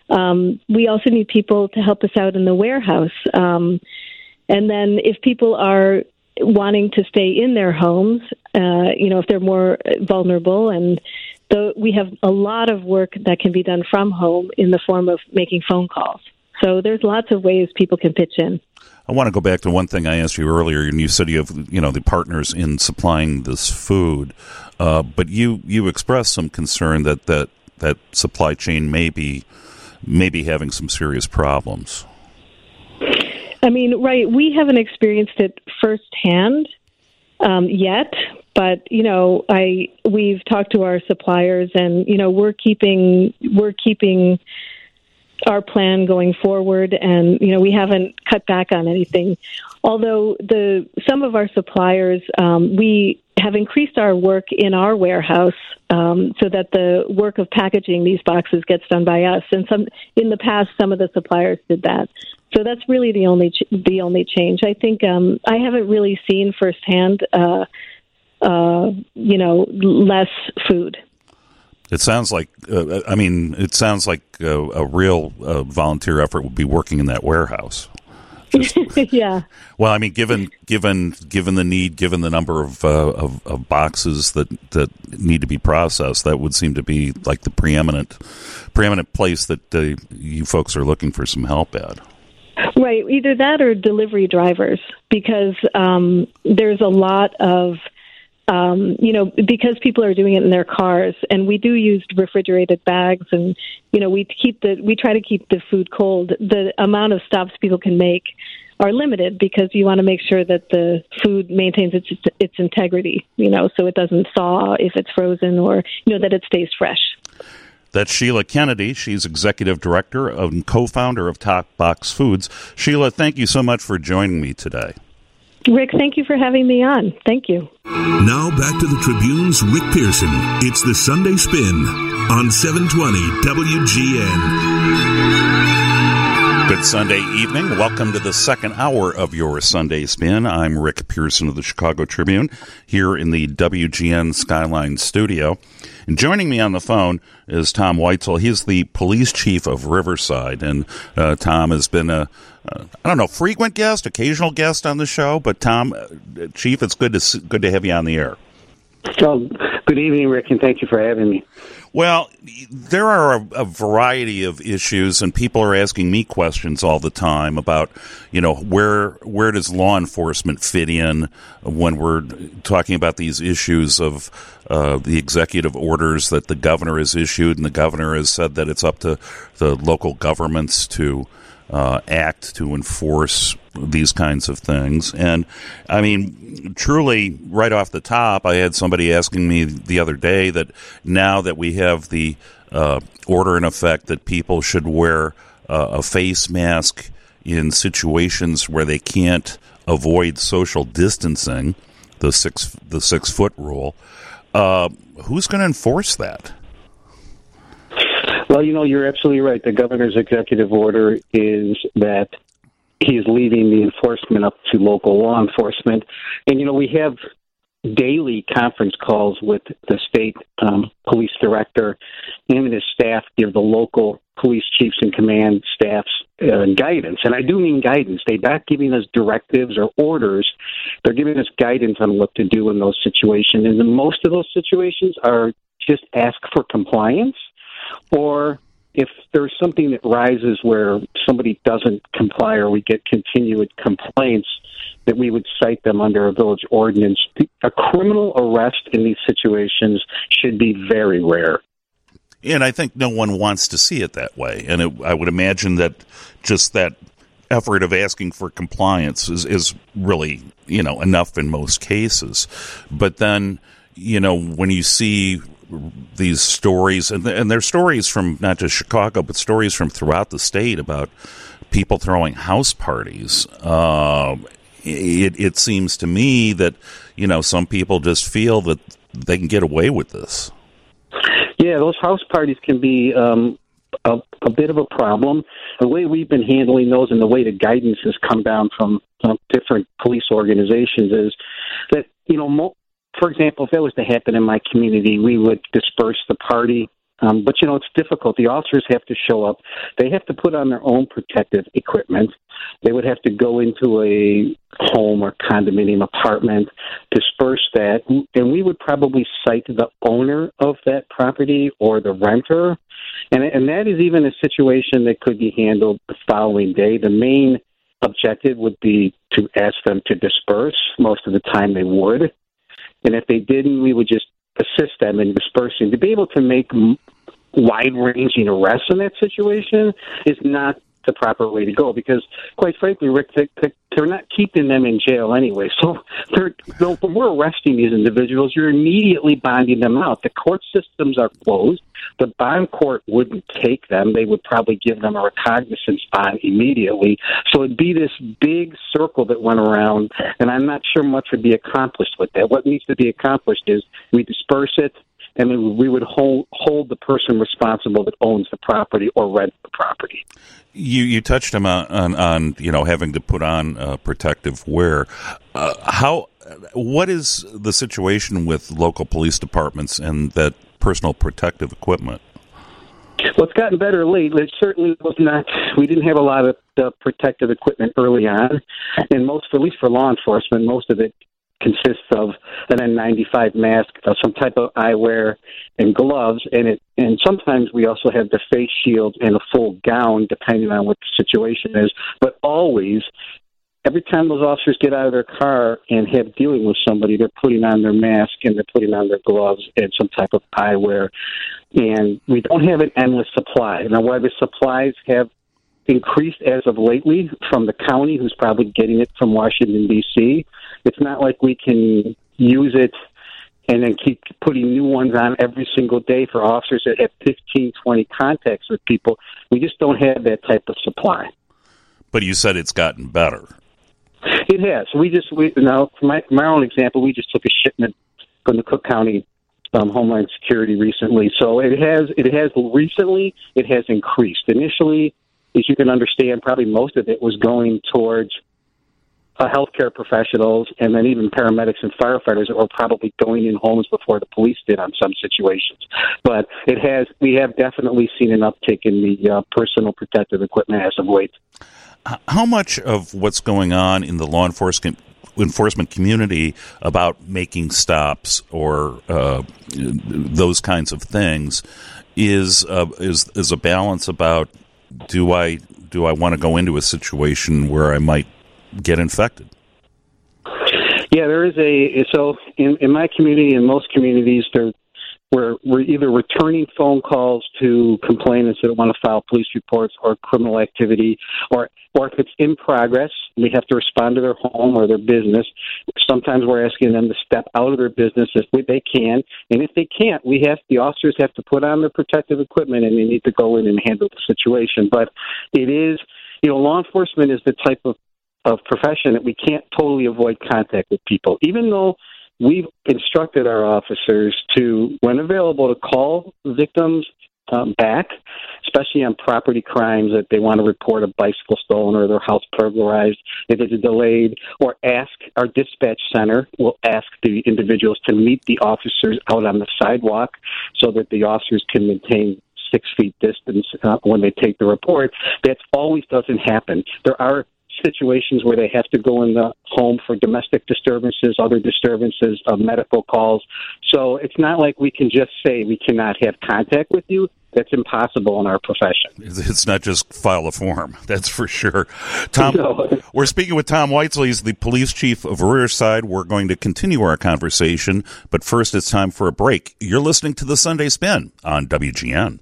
Um, we also need people to help us out in the warehouse. Um, and then if people are wanting to stay in their homes, uh, you know, if they're more vulnerable. And the, we have a lot of work that can be done from home in the form of making phone calls. So there's lots of ways people can pitch in. I want to go back to one thing I asked you earlier, and you said you have, you know, the partners in supplying this food, uh, but you you expressed some concern that that that supply chain may be may be having some serious problems. I mean, right? We haven't experienced it firsthand um, yet, but you know, I we've talked to our suppliers, and you know, we're keeping we're keeping our plan going forward, and you know, we haven't cut back on anything. Although the some of our suppliers, um, we have increased our work in our warehouse um, so that the work of packaging these boxes gets done by us. And some in the past, some of the suppliers did that. So that's really the only ch- the only change. I think um, I haven't really seen firsthand. Uh, uh, you know, less food. It sounds like, uh, I mean, it sounds like a, a real uh, volunteer effort would be working in that warehouse. Just, yeah. Well, I mean, given given given the need, given the number of, uh, of, of boxes that that need to be processed, that would seem to be like the preeminent preeminent place that uh, you folks are looking for some help at. Right, either that or delivery drivers, because um, there's a lot of um, you know, because people are doing it in their cars, and we do use refrigerated bags, and you know, we keep the we try to keep the food cold. The amount of stops people can make are limited because you want to make sure that the food maintains its its integrity. You know, so it doesn't thaw if it's frozen, or you know that it stays fresh. That's Sheila Kennedy. She's executive director and co-founder of Top Box Foods. Sheila, thank you so much for joining me today. Rick, thank you for having me on. Thank you. Now back to the Tribune's Rick Pearson. It's the Sunday Spin on 720 WGN. Good Sunday evening. Welcome to the second hour of your Sunday Spin. I'm Rick Pearson of the Chicago Tribune here in the WGN Skyline studio. And joining me on the phone is Tom Weitzel. He's the police chief of Riverside. And uh, Tom has been a uh, I don't know, frequent guest, occasional guest on the show. But Tom, uh, Chief, it's good to good to have you on the air. So, good evening, Rick, and thank you for having me. Well, there are a, a, variety of issues, and people are asking me questions all the time about, you know, where where does law enforcement fit in when we're talking about these issues of uh, the executive orders that the governor has issued, and the governor has said that it's up to the local governments to uh, act to enforce these kinds of things. And I mean, truly, right off the top, I had somebody asking me the other day that now that we have the uh, order in effect that people should wear uh, a face mask in situations where they can't avoid social distancing, the six the six foot rule. Uh, who's going to enforce that? Well, you know, you're absolutely right. The governor's executive order is that he is leaving the enforcement up to local law enforcement. And, you know, we have daily conference calls with the state um, police director. And his staff give the local police chiefs and command staffs uh, guidance. And I do mean guidance. They're not giving us directives or orders. They're giving us guidance on what to do in those situations. And most of those situations are just ask for compliance or if there's something that rises where somebody doesn't comply or we get continued complaints, that we would cite them under a village ordinance. A criminal arrest in these situations should be very rare. And I think no one wants to see it that way. And it, I would imagine that just that effort of asking for compliance is, is really, you know, enough in most cases. But then, you know, when you see these stories, and, and they're stories from not just Chicago, but stories from throughout the state about people throwing house parties. Uh, it, it seems to me that you know some people just feel that they can get away with this. Yeah, those house parties can be um, a, a bit of a problem. The way we've been handling those, and the way the guidance has come down from uh, different police organizations, is that you know mo- for example, if that was to happen in my community, we would disperse the party. Um, but you know, it's difficult. The officers have to show up. They have to put on their own protective equipment. They would have to go into a home or condominium apartment, disperse that, and we would probably cite the owner of that property or the renter. And, and that is even a situation that could be handled the following day. The main objective would be to ask them to disperse. Most of the time, they would. And if they didn't, we would just assist them in dispersing. To be able to make wide ranging arrests in that situation is not the proper way to go because, quite frankly, Rick, they, they're not keeping them in jail anyway. So, they're, when we're arresting these individuals, you're immediately bonding them out. The court systems are closed. The bond court wouldn't take them. They would probably give them a recognizance bond immediately. So it'd be this big circle that went around, and I'm not sure much would be accomplished with that. What needs to be accomplished is we disperse it, then we would hold hold the person responsible that owns the property or rents the property. You you touched on on, on you know having to put on uh, protective wear. Uh, how what is the situation with local police departments and that personal protective equipment? Well, it's gotten better lately. It certainly was not. We didn't have a lot of uh, protective equipment early on, and most, at least for law enforcement, most of it consists of an N95 mask, uh, some type of eyewear, and gloves. And it and sometimes we also have the face shield and a full gown, depending on what the situation is. But always, every time those officers get out of their car and have dealing with somebody, they're putting on their mask and they're putting on their gloves and some type of eyewear. And we don't have an endless supply. Now, why the supplies have increased as of lately from the county, who's probably getting it from Washington, D.C., it's not like we can use it and then keep putting new ones on every single day for officers that have 15, 20 contacts with people. We just don't have that type of supply. But you said it's gotten better. It has. We just we now for my my own example, we just took a shipment from the Cook County um, Homeland Security recently. So it has it has recently it has increased. Initially, as you can understand, probably most of it was going towards uh, healthcare professionals and then even paramedics and firefighters that were probably going in homes before the police did on some situations. But it has we have definitely seen an uptick in the uh, personal protective equipment as of late. How much of what's going on in the law enforcement enforcement community about making stops or uh, those kinds of things is uh, is is a balance about do I do I want to go into a situation where I might get infected? Yeah, there is a so in, in my community and most communities there we're, we're either returning phone calls to complainants that want to file police reports or criminal activity, or or if it's in progress, we have to respond to their home or their business. Sometimes we're asking them to step out of their business if they can, and if they can't, we have the officers have to put on their protective equipment and they need to go in and handle the situation. But it is, you know, law enforcement is the type of of profession that we can't totally avoid contact with people, even though we've instructed our officers to, when available, to call victims um, back, especially on property crimes that they want to report a bicycle stolen or their house burglarized if it's delayed, or ask our dispatch center will ask the individuals to meet the officers out on the sidewalk so that the officers can maintain six feet distance uh, when they take the report. That always doesn't happen. There are situations where they have to go in the home for domestic disturbances, other disturbances, uh, medical calls. So it's not like we can just say we cannot have contact with you. That's impossible in our profession. It's not just file a form, that's for sure. Tom, no. we're speaking with Tom Weitzel. He's the police chief of Riverside. We're going to continue our conversation, but first it's time for a break. You're listening to the Sunday Spin on WGN.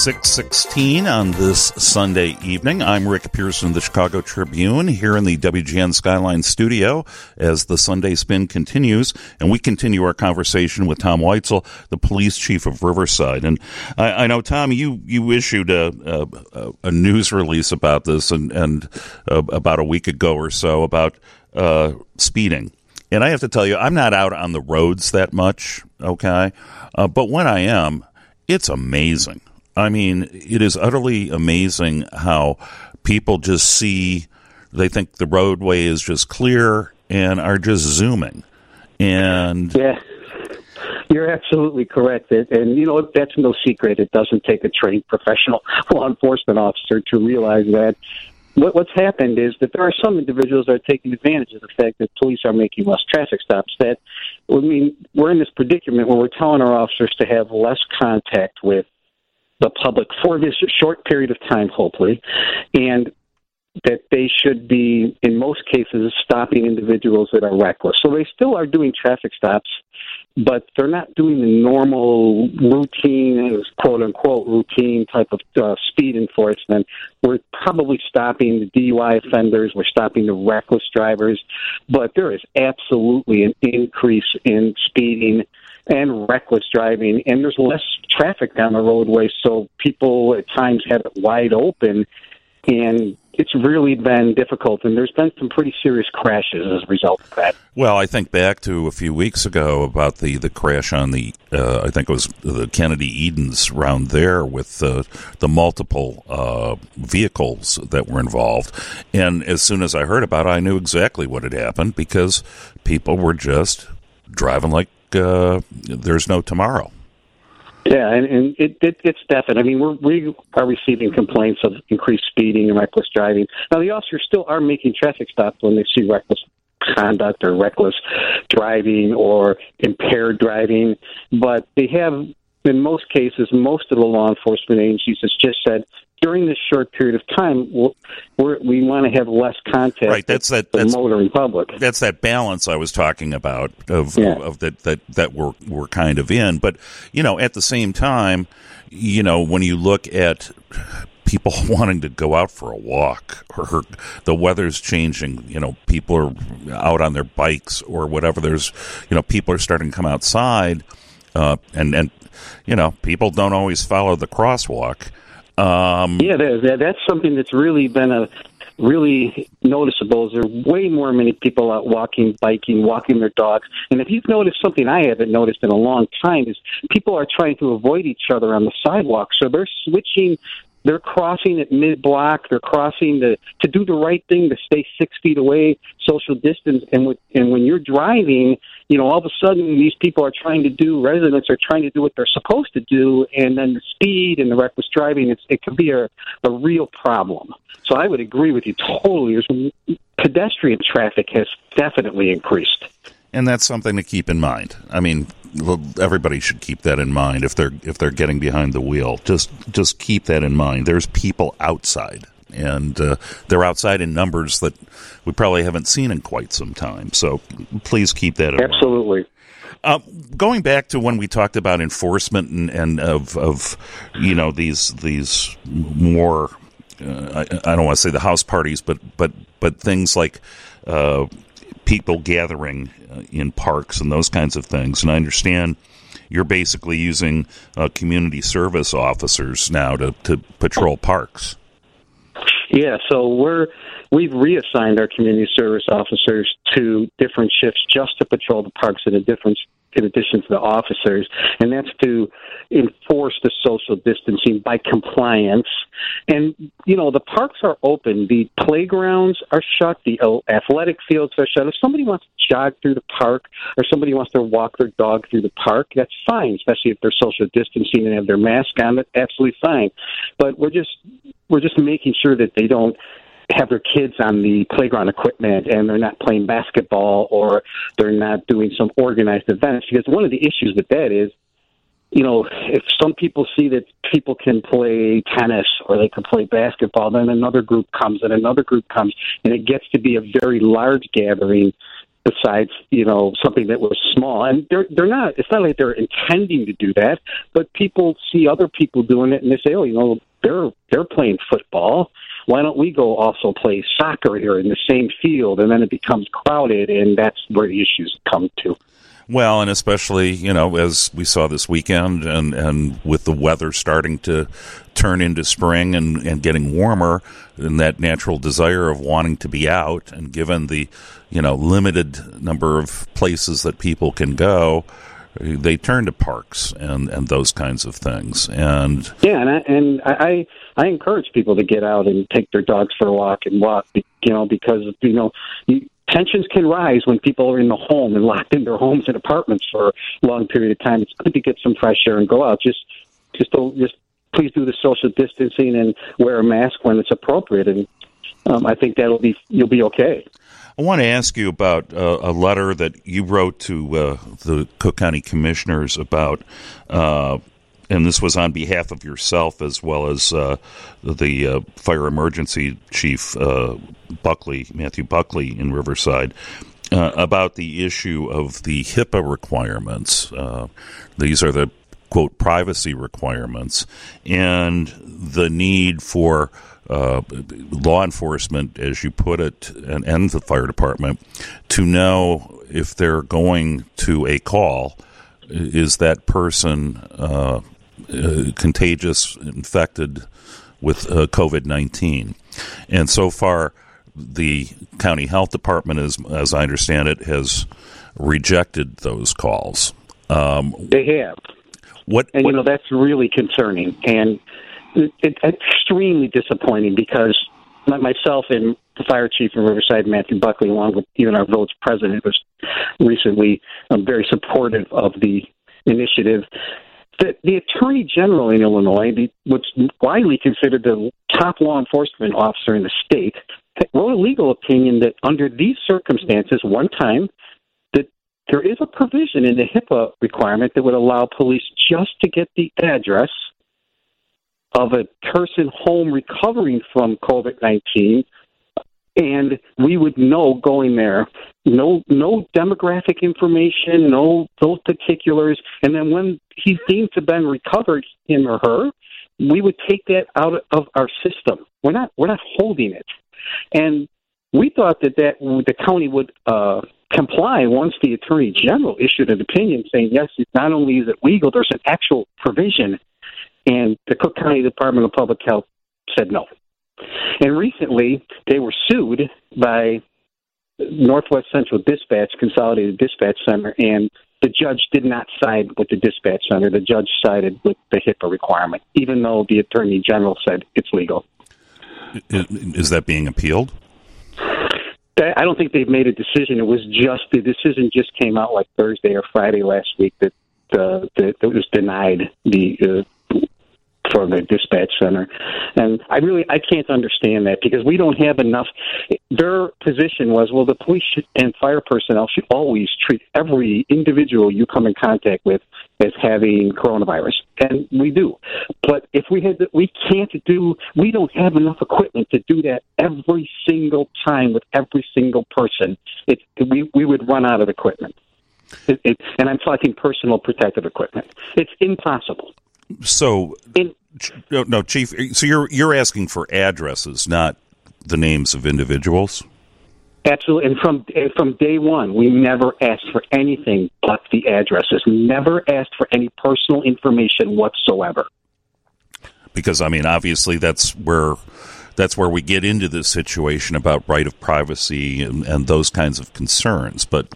616 on this Sunday evening. I'm Rick Pearson of the Chicago Tribune here in the WGN Skyline studio as the Sunday spin continues. And we continue our conversation with Tom Weitzel, the police chief of Riverside. And I, I know, Tom, you, you issued a, a, a, news release about this and, and uh, about a week ago or so about uh, speeding. And I have to tell you, I'm not out on the roads that much, okay? Uh, but when I am, it's amazing I mean, it is utterly amazing how people just see, they think the roadway is just clear and are just zooming. And. Yeah. You're absolutely correct. And, you know, that's no secret. It doesn't take a trained professional law enforcement officer to realize that what, what's happened is that there are some individuals that are taking advantage of the fact that police are making less traffic stops. That I mean, we're in this predicament where we're telling our officers to have less contact with the public for this short period of time, hopefully. And that they should be, in most cases, stopping individuals that are reckless. So they still are doing traffic stops, but they're not doing the normal routine, quote unquote, routine type of uh, speed enforcement. We're probably stopping the DUI offenders, we're stopping the reckless drivers, but there is absolutely an increase in speeding and reckless driving, and there's less traffic down the roadway, so people at times have it wide open, and it's really been difficult. And there's been some pretty serious crashes as a result of that. Well, I think back to a few weeks ago about the, the crash on the, uh, I think it was the Kennedy Edens round there with uh, the multiple uh, vehicles that were involved. And as soon as I heard about it, I knew exactly what had happened because people were just driving like uh, there's no tomorrow. Yeah, and, and it, it, it's definite. I mean, we're, we are receiving complaints of increased speeding and reckless driving. Now, the officers still are making traffic stops when they see reckless conduct or reckless driving or impaired driving, but they have, in most cases, most of the law enforcement agencies has just said during this short period of time, we're, we want to have less contact. Right. That's that. With That's the motoring public. That's that balance I was talking about of, Yeah. of that that that we're we're kind of in. But you know, at the same time, you know, when you look at people wanting to go out for a walk or the weather's changing you know people are out on their bikes or whatever there's you know people are starting to come outside uh, and and you know people don't always follow the crosswalk um, Yeah, that, that, that's something that's really been a really noticeable. Is there are way more many people out walking, biking, walking their dogs. And if you've noticed something I haven't noticed in a long time is people are trying to avoid each other on the sidewalk. So they're switching. They're crossing at mid block. They're crossing to to do the right thing to stay six feet away, social distance. And with, and when you're driving, you know all of a sudden these people are trying to do residents are trying to do what they're supposed to do, and then the speed and the reckless driving it's, it can be a a real problem. So I would agree with you totally. There's, pedestrian traffic has definitely increased. And that's something to keep in mind. I mean, everybody should keep that in mind if they're if they're getting behind the wheel. Just just keep that in mind. There's people outside, and uh, they're outside in numbers that we probably haven't seen in quite some time. So please keep that in mind. Absolutely. Uh, going back to when we talked about enforcement and, and of, of you know these these more uh, I, I don't want to say the house parties, but but but things like uh, people gathering uh, in parks and those kinds of things. And I understand you're basically using uh, community service officers now to, to patrol parks. Yeah, so we're we've reassigned our community service officers to different shifts just to patrol the parks in a different in addition to the officers, and that's to enforce the social distancing by compliance. And you know, the parks are open, the playgrounds are shut, the athletic fields are shut. If somebody wants to jog through the park or somebody wants to walk their dog through the park, that's fine, especially if they're social distancing and have their mask on. That's absolutely fine. But we're just we're just making sure that they don't have their kids on the playground equipment and they're not playing basketball or they're not doing some organized events. Because one of the issues with that is you know if some people see that people can play tennis or they can play basketball then another group comes and another group comes and it gets to be a very large gathering besides you know something that was small. And they're they're not it's not like they're intending to do that but people see other people doing it and they say oh you know they're they're playing football. Why don't we go also play soccer here in the same field? And then it becomes crowded and that's where the issues come to. Well, and especially you know as we saw this weekend, and and with the weather starting to turn into spring and and getting warmer, and that natural desire of wanting to be out, and given the you know limited number of places that people can go, they turn to parks and and those kinds of things. And Yeah, and I, and I I encourage people to get out and take their dogs for a walk and walk, you know, because you know you, tensions can rise when people are in the home and locked in their homes and apartments for a long period of time. It's good to get some fresh air and go out. Just just don't, just please do the social distancing and wear a mask when it's appropriate, and um, I think that'll be you'll be okay. I want to ask you about uh, a letter that you wrote to uh, the Cook County Commissioners about uh, and this was on behalf of yourself as well as uh, the uh, fire emergency chief uh, Buckley, Matthew Buckley in Riverside, about the issue of the HIPAA requirements. These are the quote privacy requirements and the need for uh, law enforcement, as you put it, and, and the fire department to know if they're going to a call, is that person uh, uh, contagious, infected with uh, COVID 19? And so far, the county health department, as, as I understand it, has rejected those calls. Um, they have. What, and what, you know that's really concerning and it, extremely disappointing because myself and the fire chief in Riverside, Matthew Buckley, along with even our village president, was recently um, very supportive of the initiative. The, the attorney general in Illinois, the, what's widely considered the top law enforcement officer in the state, wrote a legal opinion that under these circumstances, one time that there is a provision in the HIPAA requirement that would allow police just to get the address of a person home recovering from COVID 19, and we would know going there. No, no demographic information, no those particulars, and then when he's deemed to have been recovered, him or her, we would take that out of our system. We're not, we're not holding it, and we thought that that the county would uh, comply once the attorney general issued an opinion saying yes, not only is it legal, there's an actual provision, and the Cook County Department of Public Health said no. And recently, they were sued by Northwest Central Dispatch, Consolidated Dispatch Center, and the judge did not side with the dispatch center. The judge sided with the HIPAA requirement, even though the attorney general said it's legal. Is that being appealed? I don't think they've made a decision. It was just the decision just came out like Thursday or Friday last week that uh, that, that was denied the uh, for the dispatch center, and I really I can't understand that because we don't have enough. Their position was well, the police and fire personnel should always treat every individual you come in contact with as having coronavirus, and we do. But if we had, we can't do. We don't have enough equipment to do that every single time with every single person. It we we would run out of equipment. It, it, and I'm talking personal protective equipment. It's impossible. So, In, no, no, Chief. Eh, so you're you're asking for addresses, not the names of individuals. Absolutely, and from from day one, we never asked for anything but the addresses. We never asked for any personal information whatsoever. Because I mean, obviously, that's where that's where we get into this situation about right of privacy and, and those kinds of concerns. But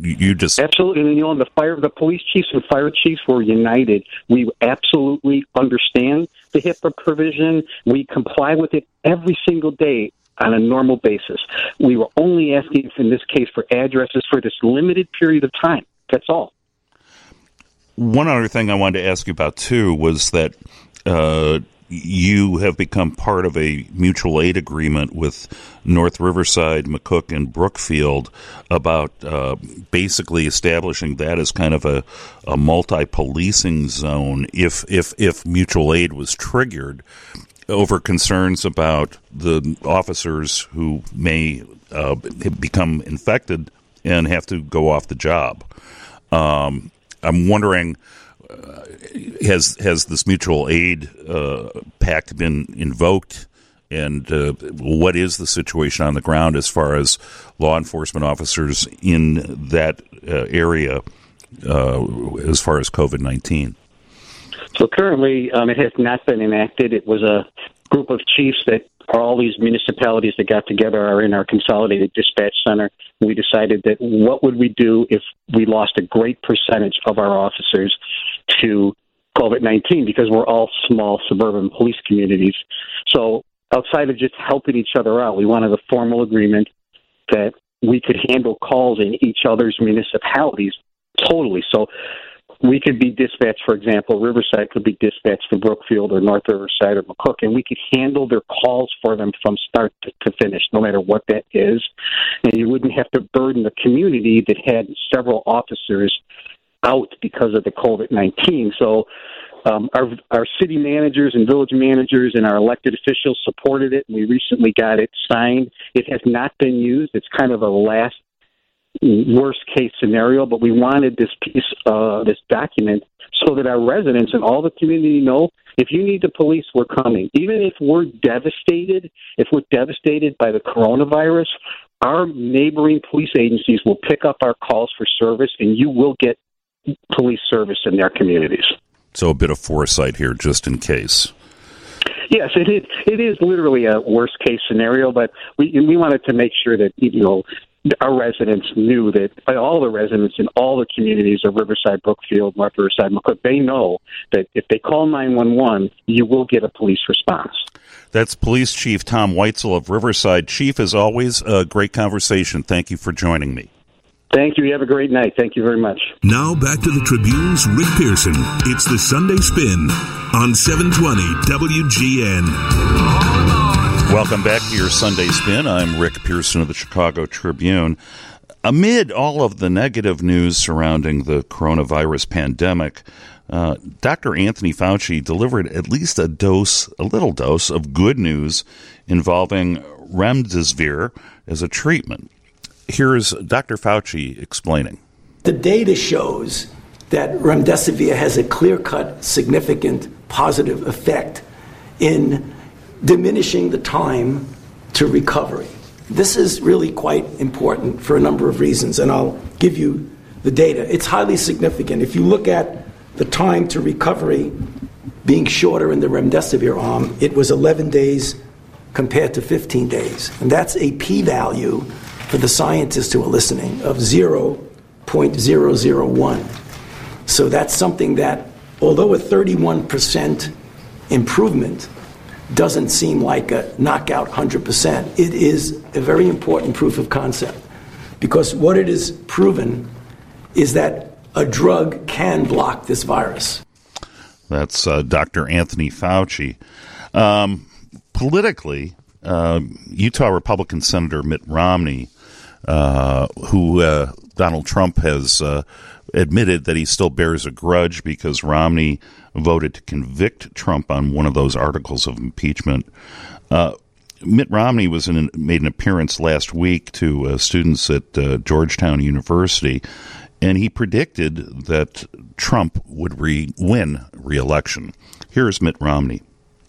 you just absolutely, and you know, the fire, the police chiefs and fire chiefs were united. We absolutely understand the HIPAA provision. We comply with it every single day on a normal basis. We were only asking, in this case, for addresses for this limited period of time. That's all. One other thing I wanted to ask you about too was that uh, you have become part of a mutual aid agreement with North Riverside, McCook, and Brookfield about uh, basically establishing that as kind of a, a multi policing zone if, if, if mutual aid was triggered over concerns about the officers who may uh, become infected and have to go off the job. Um, I'm wondering uh, has has this mutual aid uh, pact been invoked? And uh, what is the situation on the ground as far as law enforcement officers in that uh, area uh, as far as COVID 19? So currently, um, it has not been enacted. It was a group of chiefs that all these municipalities that got together are in our consolidated dispatch center. We decided that what would we do if we lost a great percentage of our officers to COVID 19 because we're all small suburban police communities. So outside of just helping each other out, we wanted a formal agreement that we could handle calls in each other's municipalities totally. So we could be dispatched, for example, Riverside could be dispatched to Brookfield or North Riverside or McCook, and we could handle their calls for them from start to, to finish, no matter what that is. And you wouldn't have to burden the community that had several officers out because of the COVID 19. So Um, our our city managers and village managers and our elected officials supported it, and we recently got it signed. It has not been used. It's kind of a last worst case scenario, but we wanted this piece, uh, this document, so that our residents and all the community know if you need the police, we're coming. Even if we're devastated, if we're devastated by the coronavirus, our neighboring police agencies will pick up our calls for service, and you will get police service in their communities. So a bit of foresight here, just in case. Yes, it is. It is literally a worst case scenario, but we we wanted to make sure that you know our residents knew that uh, all the residents in all the communities of Riverside, Brookfield, North Riverside, McCook, they know that if they call 911, you will get a police response. That's Police Chief Tom Weitzel of Riverside. Chief, as always, a great conversation. Thank you for joining me. Thank you. You have a great night. Thank you very much. Now back to the Tribune's Rick Pearson. It's the Sunday Spin on 720 WGN. Welcome back to your Sunday Spin. I'm Rick Pearson of the Chicago Tribune. Amid all of the negative news surrounding the coronavirus pandemic, uh, Dr. Anthony Fauci delivered at least a dose, a little dose of good news involving remdesivir as a treatment. Here's Dr. Fauci explaining. The data shows that remdesivir has a clear cut, significant positive effect in diminishing the time to recovery. This is really quite important for a number of reasons, and I'll give you the data. It's highly significant. If you look at the time to recovery being shorter in the remdesivir arm, it was 11 days compared to 15 days. And that's a p value for the scientists who are listening of 0.001. So that's something that, although a 31% improvement doesn't seem like a knockout 100%, it is a very important proof of concept. Because what it is proven is that a drug can block this virus. That's uh, Dr. Anthony Fauci. Um, politically, uh, Utah Republican Senator Mitt Romney, uh, who uh, Donald Trump has uh, admitted that he still bears a grudge because Romney voted to convict Trump on one of those articles of impeachment. Uh, Mitt Romney was in, made an appearance last week to uh, students at Georgetown University, and he predicted that Trump would re- win re-election. Here's Mitt Romney.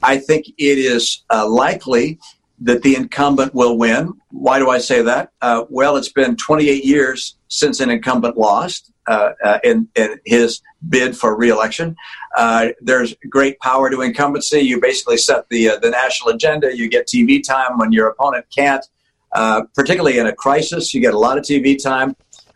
I think it is uh, likely that the incumbent will win. Why do I say that? Uh, well, it's been 28 years since an incumbent lost uh, uh, in, in, his bid for reelection. Uh, there's great power to incumbency. You basically set the uh, the national agenda. You get TV time when your opponent can't. Uh, particularly in a crisis, you get a lot of TV time.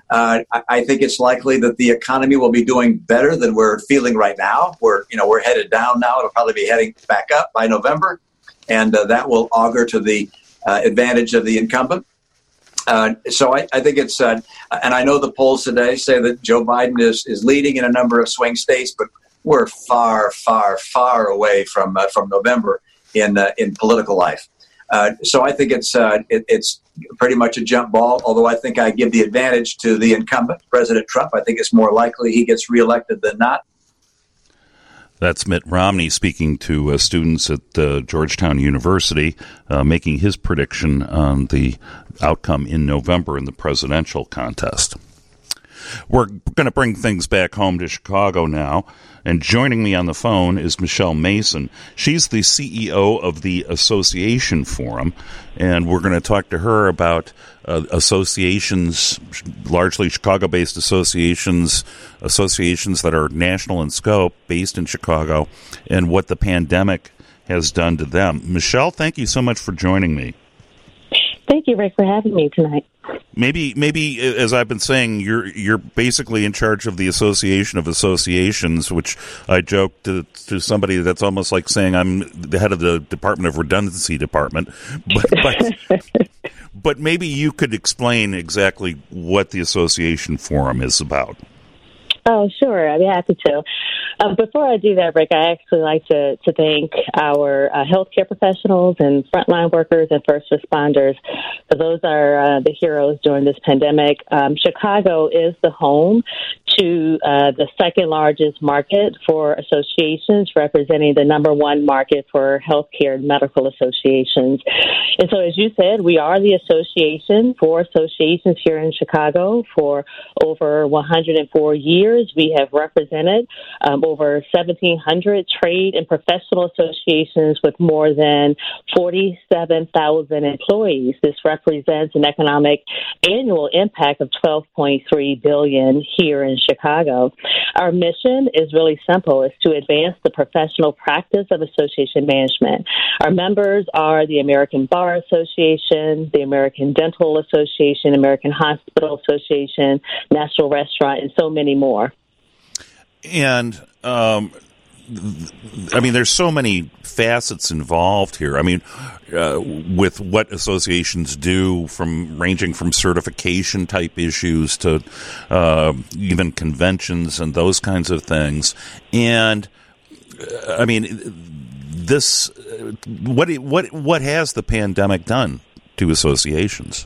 I, I think it's likely that the economy will be doing better than we're feeling right now. We're you know we're headed down now. It'll probably be heading back up by November and uh, that will augur to the uh, advantage of the incumbent. Uh, so I, I, think it's, uh, and I know the polls today say that Joe Biden is, is leading in a number of swing states, but we're far, far, far away from uh, from November in uh, in political life. so I think it's it, it's pretty much a jump ball. Although I think I give the advantage to the incumbent, President Trump. I think it's more likely he gets reelected than not. That's Mitt Romney speaking to uh, students at uh, Georgetown University, uh, making his prediction on the outcome in November in the presidential contest. We're going to bring things back home to Chicago now. And joining me on the phone is Michelle Mason. She's the CEO of the Association Forum. And we're going to talk to her about uh, associations, largely Chicago based associations, associations that are national in scope, based in Chicago, and what the pandemic has done to them. Michelle, thank you so much for joining me. Thank you, Rick, for having me tonight. Maybe, maybe uh, as I've been saying, you're you're basically in charge of the Association of Associations, which I joked to, to somebody that's almost like saying I'm the head of the Department of Redundancy Department. But, but, but maybe you could explain exactly what the Association Forum is about. Oh, sure. I'd be happy to. Um, before I do that, Rick, I actually like to, to thank our uh, healthcare professionals and frontline workers and first responders. So those are uh, the heroes during this pandemic. Um, Chicago is the home to uh, the second largest market for associations, representing the number one market for healthcare and medical associations. And so, as you said, we are the association for associations here in Chicago for over 104 years. We have represented um, over 1,700 trade and professional associations with more than 47,000 employees. This represents an economic annual impact of 12.3 billion here in Chicago. Our mission is really simple: is to advance the professional practice of association management. Our members are the American Bar Association, the American Dental Association, American Hospital Association, National Restaurant, and so many more. And um, I mean, there's so many facets involved here. I mean, uh, with what associations do, from ranging from certification type issues to uh, even conventions and those kinds of things. And uh, I mean, this what what what has the pandemic done to associations?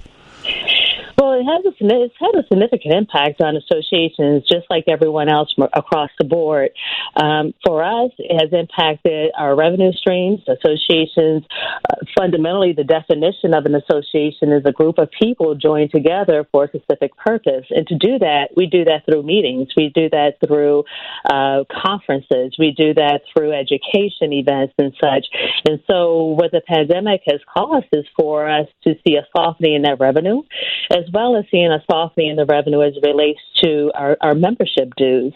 It has a, it's had a significant impact on associations, just like everyone else across the board. Um, for us, it has impacted our revenue streams. Associations, uh, fundamentally, the definition of an association is a group of people joined together for a specific purpose. And to do that, we do that through meetings. We do that through uh, conferences. We do that through education events and such. And so, what the pandemic has caused is for us to see a softening in that revenue, as well as seeing a softening in the revenue as it relates to our, our membership dues.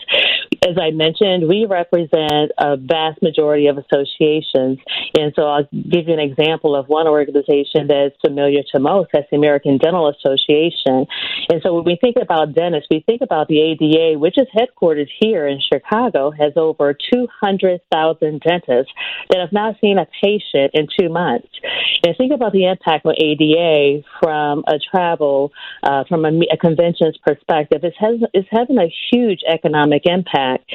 As I mentioned, we represent a vast majority of associations. And so I'll give you an example of one organization that's familiar to most. That's the American Dental Association. And so when we think about dentists, we think about the ADA, which is headquartered here in Chicago, has over 200,000 dentists that have not seen a patient in two months. And think about the impact on ADA from a travel uh, from a, a, convention's perspective, it's, has, it's having a huge economic impact.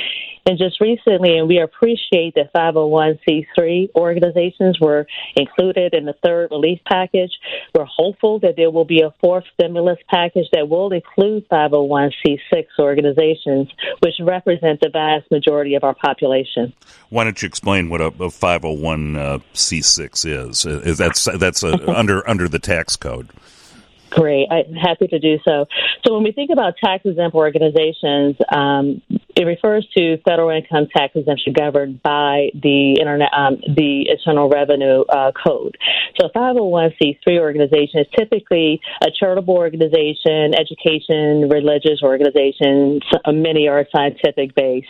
And just recently, and we appreciate that 501c3 organizations were included in the third relief package. We're hopeful that there will be a fourth stimulus package that will include 501c6 organizations, which represent the vast majority of our population. Why don't you explain what a, a 501c6 uh, is? Is that's that's uh, a, under under the tax code? Great. I'm happy to do so. So when we think about tax exempt organizations, um, it refers to federal income tax exemption governed by the internet, um, the Internal Revenue uh, Code. So a 501c3 organization is typically a charitable organization, education, religious organization. Many are scientific based.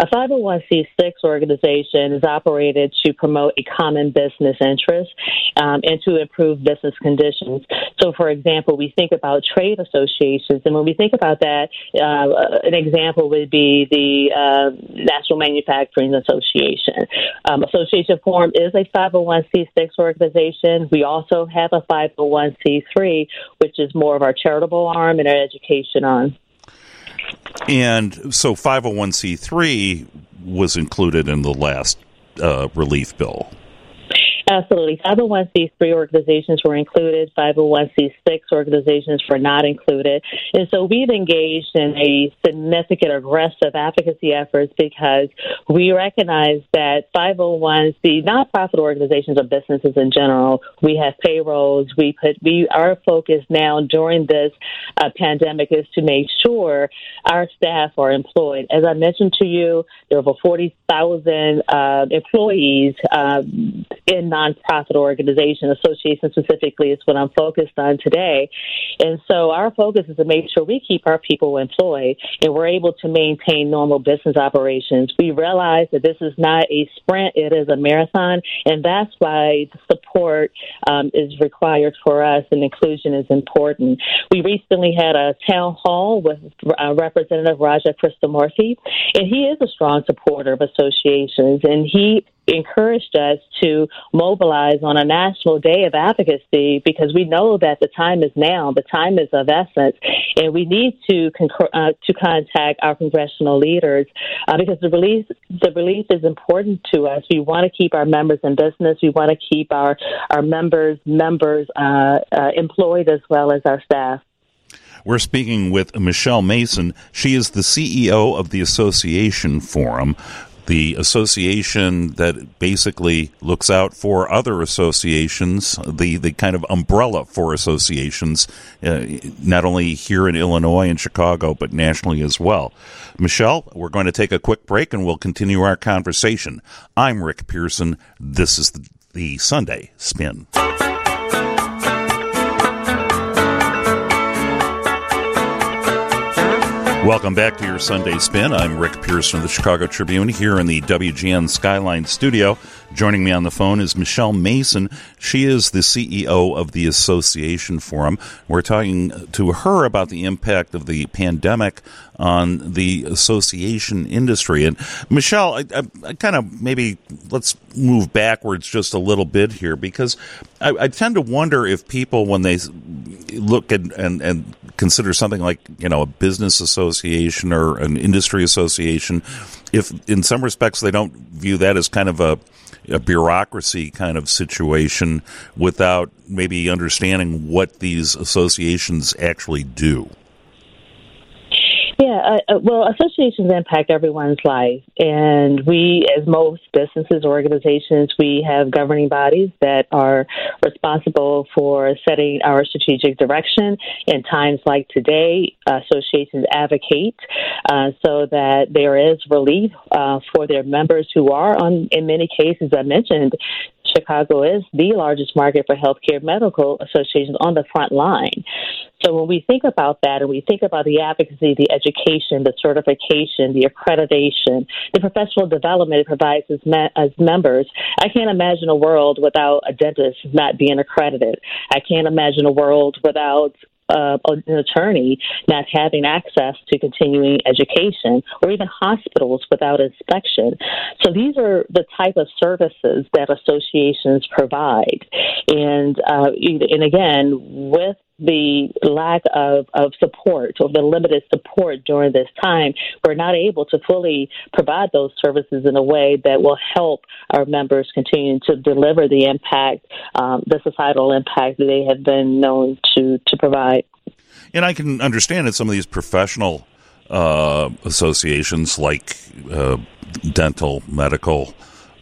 A 501c6 organization is operated to promote a common business interest um, and to improve business conditions. So, for example, we think about trade associations, and when we think about that, uh, an example would be the uh, National Manufacturing Association. Um, Association Forum is a 501c6 organization. We also have a 501c3, which is more of our charitable arm and our education arm. And so 501c3 was included in the last uh, relief bill. Absolutely. 501c3 organizations were included, 501c6 organizations were not included. And so we've engaged in a significant aggressive advocacy efforts because we recognize that 501c nonprofit organizations or businesses in general, we have payrolls. We put, we, our focus now during this uh, pandemic is to make sure our staff are employed. As I mentioned to you, there are over 40,000 uh, employees uh, in nonprofit organization, association specifically is what I'm focused on today. And so our focus is to make sure we keep our people employed and we're able to maintain normal business operations. We realize that this is not a sprint, it is a marathon, and that's why support um, is required for us and inclusion is important. We recently had a town hall with uh, Representative Raja Krishnamoorthi, and he is a strong supporter of associations, and he encouraged us to mobilize on a national day of advocacy because we know that the time is now, the time is of essence, and we need to concur, uh, to contact our congressional leaders uh, because the relief the relief is important to us. We want to keep our members in business. We want to keep our our members members uh, uh employed as well as our staff. We're speaking with Michelle Mason. She is the CEO of the Association Forum, the association that basically looks out for other associations, the, the kind of umbrella for associations, uh, not only here in Illinois and Chicago, but nationally as well. Michelle, we're going to take a quick break and we'll continue our conversation. I'm Rick Pearson. This is the, the Sunday Spin. Welcome back to your Sunday Spin. I'm Rick Pearson of the Chicago Tribune here in the WGN Skyline studio. Joining me on the phone is Michelle Mason. She is the CEO of the Association Forum. We're talking to her about the impact of the pandemic on the association industry. And Michelle, I, I, I kind of maybe let's move backwards just a little bit here because I, I tend to wonder if people, when they look and, and consider something like you know a business association or an industry association, if in some respects they don't view that as kind of a a bureaucracy kind of situation without maybe understanding what these associations actually do. Yeah, uh, uh, well, associations impact everyone's life, and we, as most businesses, organizations, we have governing bodies that are responsible for setting our strategic direction. In times like today, associations advocate uh, so that there is relief uh, for their members who are on, in many cases, I mentioned, Chicago is the largest market for healthcare medical associations on the front line. So when we think about that and we think about the advocacy, the education, the certification, the accreditation, the professional development it provides as, me- as members, I can't imagine a world without a dentist not being accredited. I can't imagine a world without uh, an attorney not having access to continuing education or even hospitals without inspection. So these are the type of services that associations provide. And, uh, and again, with the lack of, of support or the limited support during this time, we're not able to fully provide those services in a way that will help our members continue to deliver the impact, um, the societal impact that they have been known to, to provide. And I can understand that some of these professional uh, associations like uh, dental, medical,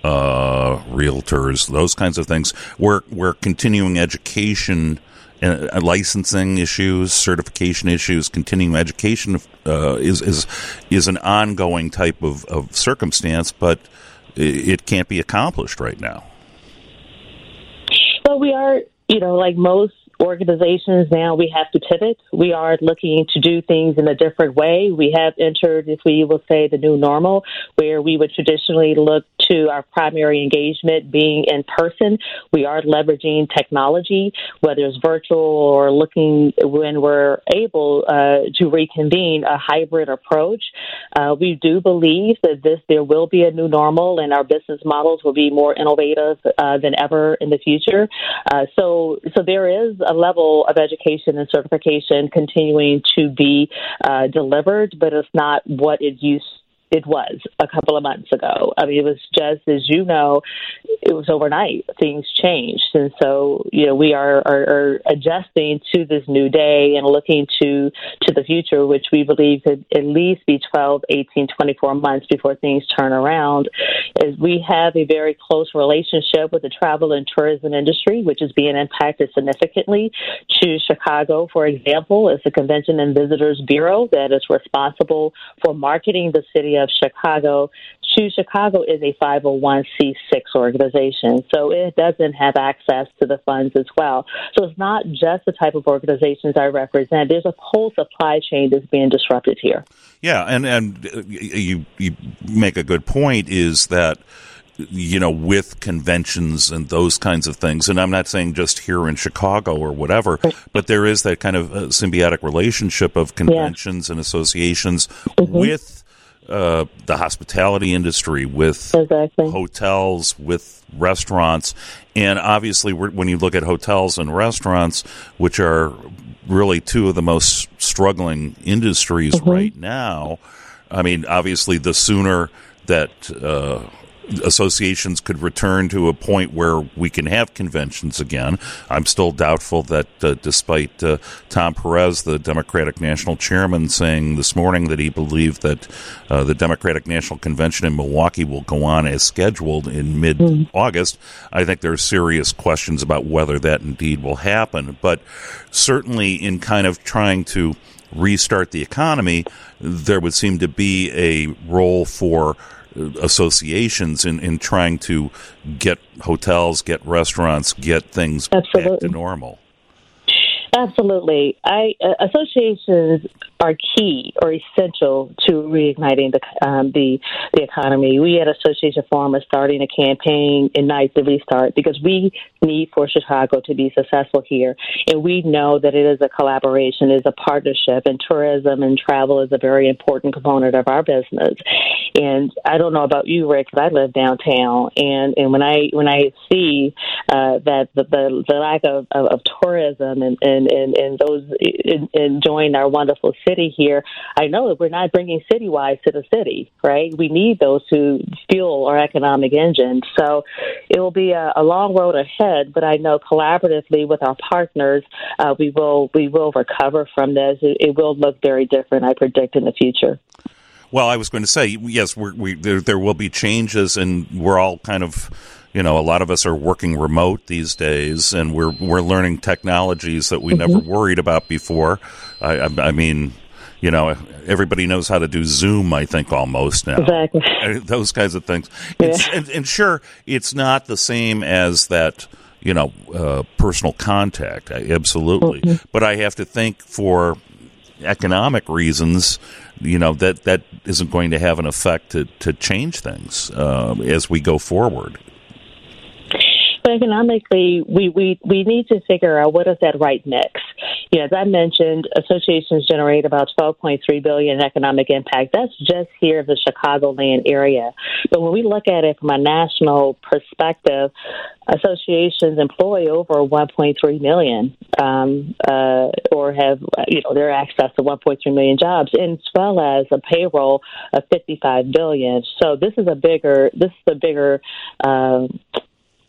uh, realtors, those kinds of things, where where continuing education, uh, licensing issues, certification issues, continuing education uh, is is is an ongoing type of, of circumstance, but it can't be accomplished right now. Well, we are, you know, like most organizations now we have to pivot. We are looking to do things in a different way. We have entered, if we will say, the new normal, where we would traditionally look to our primary engagement being in person. We are leveraging technology, whether it's virtual or looking when we're able uh, to reconvene a hybrid approach. Uh, we do believe that this there will be a new normal, and our business models will be more innovative uh, than ever in the future. Uh, so, so there is a level of education and certification continuing to be uh, delivered, but it's not what it used it was a couple of months ago. I mean, it was just as you know, it was overnight. Things changed, and so you know we are, are, are adjusting to this new day and looking to to the future, which we believe could at least be 12, 18, 24 months before things turn around. Is we have a very close relationship with the travel and tourism industry, which is being impacted significantly. To Chicago, for example, is the Convention and Visitors Bureau that is responsible for marketing the city of Chicago. Choose Chicago is a 501c6 organization, so it doesn't have access to the funds as well. So it's not just the type of organizations I represent. There's a whole supply chain that's being disrupted here. Yeah, and and you you make a good point. Is that you know, with conventions and those kinds of things. And I'm not saying just here in Chicago or whatever, but there is that kind of uh, symbiotic relationship of conventions yeah. and associations mm-hmm. with uh, the hospitality industry, with exactly. hotels, with restaurants, and obviously, when you look at hotels and restaurants, which are really two of the most struggling industries mm-hmm. right now, I mean, obviously, the sooner that uh, associations could return to a point where we can have conventions again. I'm still doubtful that, uh, despite uh, Tom Perez, the Democratic National Chairman, saying this morning that he believed that uh, the Democratic National Convention in Milwaukee will go on as scheduled in mid August, I think there are serious questions about whether that indeed will happen. But certainly, in kind of trying to restart the economy, there would seem to be a role for associations in, in trying to get hotels, get restaurants, get things Absolutely. back to normal. Absolutely. I uh, associations are key or essential to reigniting the um, the the economy. We at Association Forum are starting a campaign Ignite the Restart because we need for Chicago to be successful here, and we know that it is a collaboration, is a partnership, and tourism and travel is a very important component of our business. And I don't know about you, Rick, because I live downtown, and and when I when I see uh, that the, the the lack of, of, of tourism and and and, and those enjoying our wonderful city here, I know that we're not bringing citywide to the city, right? We need those to fuel our economic engine. So it will be a, a long road ahead, but I know collaboratively with our partners, uh, we will we will recover from this. It, it will look very different, I predict, in the future. Well, I was going to say yes. We there, there will be changes, and we're all kind of you know, a lot of us are working remote these days, and we're we're learning technologies that we Mm-hmm. never worried about before. I, I, I mean, you know, everybody knows how to do Zoom. I think almost now, Exactly. Those kinds of things. It's, and, and sure, it's not the same as that. You know, uh, personal contact, I- absolutely. Mm-hmm. But I have to think for economic reasons, you know that that isn't going to have an effect to to change things uh, as we go forward. But economically, we, we, we need to figure out what is that right mix. You know, as I mentioned, associations generate about 12.3 billion in economic impact. That's just here in the Chicagoland area. But when we look at it from a national perspective, associations employ over 1.3 million, um, uh, or have you know their access to 1.3 million jobs, as well as a payroll of 55 billion. So this is a bigger this is a bigger. Um,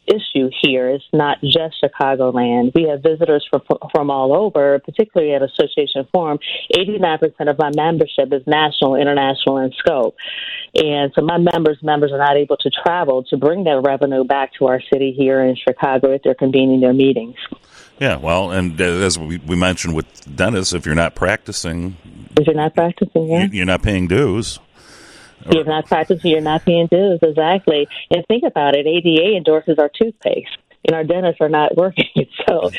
issue here. It's not just Chicagoland. We have visitors from from all over, particularly at Association Forum. Eighty nine percent of my membership is national, international in scope, and so my members' members are not able to travel to bring that revenue back to our city here in Chicago if they're convening their meetings. Yeah, well, and as we, we mentioned with Dennis, if you're not practicing, If you're not practicing, yeah. you're not paying dues. You're not practicing, you're not paying dues, exactly. And think about it ADA endorses our toothpaste. And our dentists are not working, so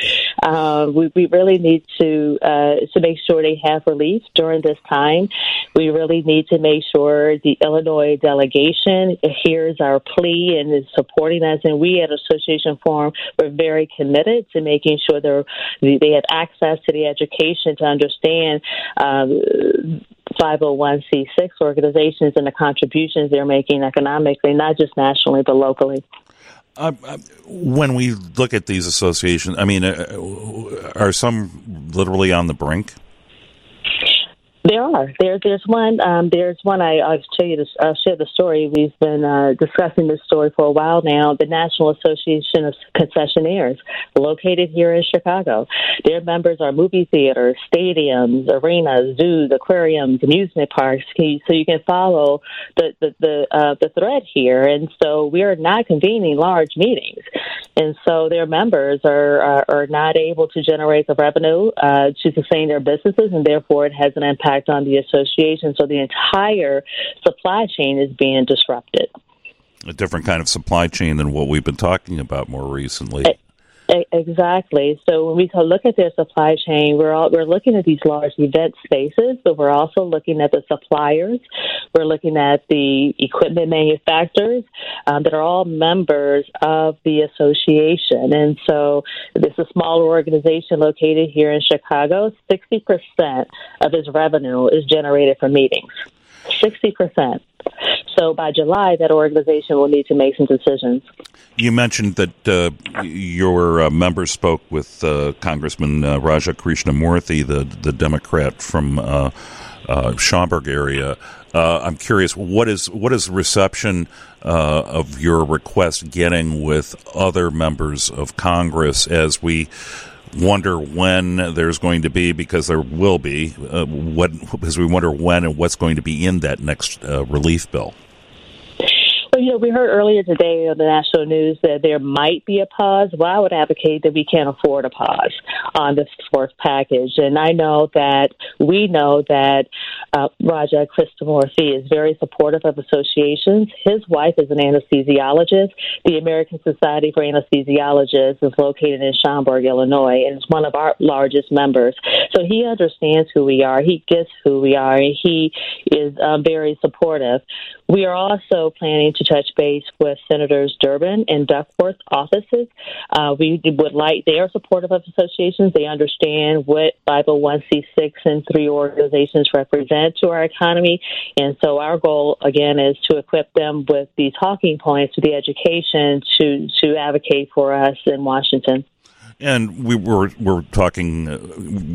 um, we, we really need to uh, to make sure they have relief during this time. We really need to make sure the Illinois delegation hears our plea and is supporting us. And we at Association Forum we're very committed to making sure they're, they have access to the education to understand. Um, 501c6 organizations and the contributions they're making economically, not just nationally, but locally. Uh, uh, when we look at these associations, I mean, uh, are some literally on the brink? There are. There, there's one. Um, there's one. I, I'll tell you this. I'll share the story. We've been uh, discussing this story for a while now. The National Association of Concessionaires, located here in Chicago. Their members are movie theaters, stadiums, arenas, zoos, aquariums, amusement parks. So you can follow the the the, uh, the thread here. And so we are not convening large meetings, and so their members are are, are not able to generate the revenue uh, to sustain their businesses, and therefore it has an impact on the association. So the entire supply chain is being disrupted. A different kind of supply chain than what we've been talking about more recently. Exactly. So when we look at their supply chain, we're all, we're looking at these large event spaces, but we're also looking at the suppliers. We're looking at the equipment manufacturers um, that are all members of the association. And so this is a smaller organization located here in Chicago. Sixty percent of its revenue is generated from meetings. Sixty percent. So by July, that organization will need to make some decisions. You mentioned that uh, your uh, members spoke with uh, Congressman uh, Raja Krishnamoorthi, the the Democrat from uh, uh, Schaumburg area. Uh, I'm curious, what is what is reception of your request getting with other members of Congress as we wonder when there's going to be because there will be uh, what because we wonder when and what's going to be in that next uh, relief bill. Well, you know, we heard earlier today on the national news that there might be a pause. Well, I would advocate that we can't afford a pause on this fourth package. And I know that we know that uh, Raja Krishnamoorthi is very supportive of associations. His wife is an anesthesiologist. The American Society for Anesthesiologists is located in Schaumburg, Illinois, and is one of our largest members. So he understands who we are. He gets who we are. And he is uh, very supportive. We are also planning to touch base with Senators Durbin and Duckworth offices. Uh, we would like, they are supportive of associations. They understand what 501c6 and three organizations represent to our economy. And so our goal, again, is to equip them with the talking points, the education to, to advocate for us in Washington. And we were we're talking uh,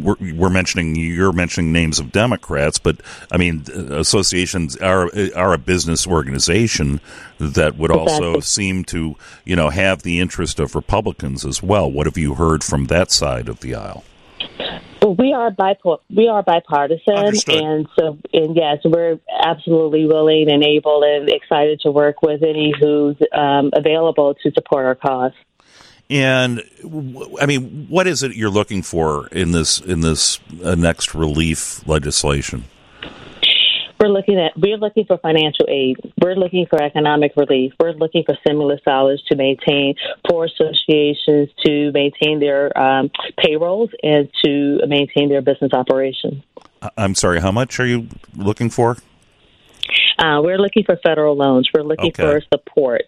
we're, we're, mentioning you're mentioning names of Democrats, but I mean associations are are a business organization that would exactly. also seem to you know have the interest of Republicans as well. What have you heard from that side of the aisle? Well, we are bipo- we are bipartisan, Understood. and so and yes, we're absolutely willing and able and excited to work with any who's um, available to support our cause. And I mean, what is it you're looking for in this in this uh, next relief legislation? We're looking at we're looking for financial aid. We're looking for economic relief. We're looking for stimulus dollars to maintain for associations to maintain their um, payrolls and to maintain their business operations. I'm sorry. How much are you looking for? Uh, we're looking for federal loans. We're looking okay. for support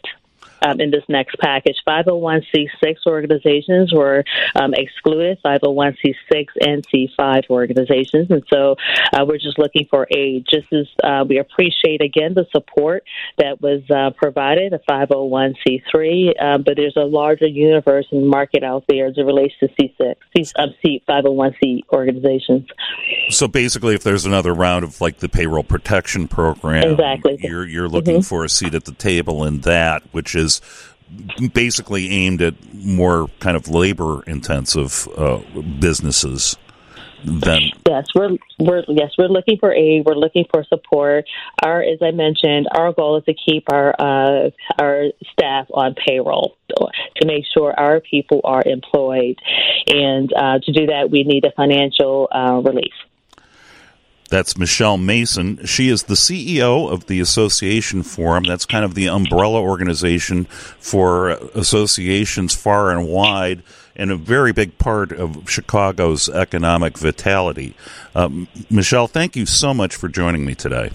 um, in this next package. 501c6 organizations were um, excluded, 501c6 and C5 organizations. And so uh, we're just looking for aid. Just as uh, we appreciate, again, the support that was uh, provided, a 501c3, um, but there's a larger universe and market out there as it relates to C6, C, um, C, 501c organizations. So basically, if there's another round of like the payroll protection program, exactly. you're, you're looking mm-hmm. for a seat at the table in that, which is basically aimed at more kind of labor intensive uh, businesses than yes we're we're yes we're looking for aid we're looking for support. Our as i mentioned our goal is to keep our uh, our staff on payroll to make sure our people are employed. And uh, to do that we need a financial uh, relief that's Michelle Mason. She is the CEO of the Association Forum. That's kind of the umbrella organization for associations far and wide and a very big part of Chicago's economic vitality. Um, Michelle, thank you so much for joining me today.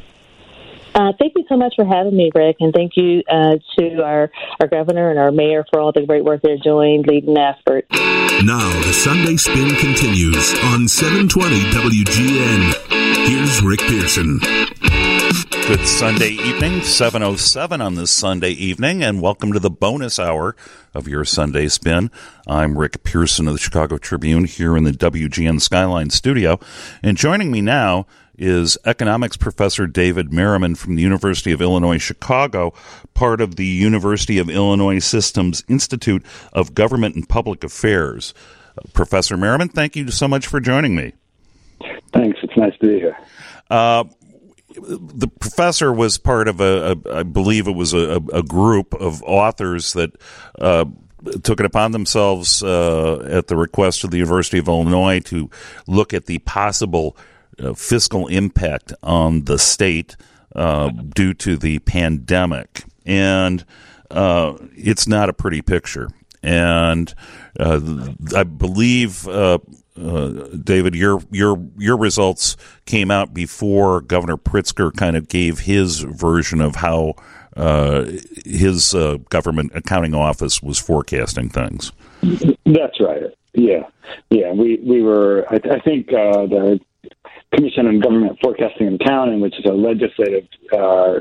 Uh, thank you so much for having me, Rick, and thank you uh, to our, our governor and our mayor for all the great work they're doing leading the effort. Now, the Sunday Spin continues on 720 WGN. Here's Rick Pearson. Good Sunday evening, 707 on this Sunday evening, and welcome to the bonus hour of your Sunday Spin. I'm Rick Pearson of the Chicago Tribune here in the WGN Skyline studio, and joining me now is economics professor David Merriman from the University of Illinois Chicago, part of the University of Illinois Systems Institute of Government and Public Affairs. Uh, professor Merriman, thank you so much for joining me. Thanks. It's nice to be here. Uh, the professor was part of a, a I believe it was a, a group of authors that uh, took it upon themselves uh, at the request of the University of Illinois to look at the possible fiscal impact on the state uh, due to the pandemic, and uh, it's not a pretty picture. And uh, I believe, uh, uh, David, your your your results came out before Governor Pritzker kind of gave his version of how his government accounting office was forecasting things. That's right. Yeah, yeah. We we were. I, I think the Commission on Government Forecasting and Accounting, which is a legislative uh,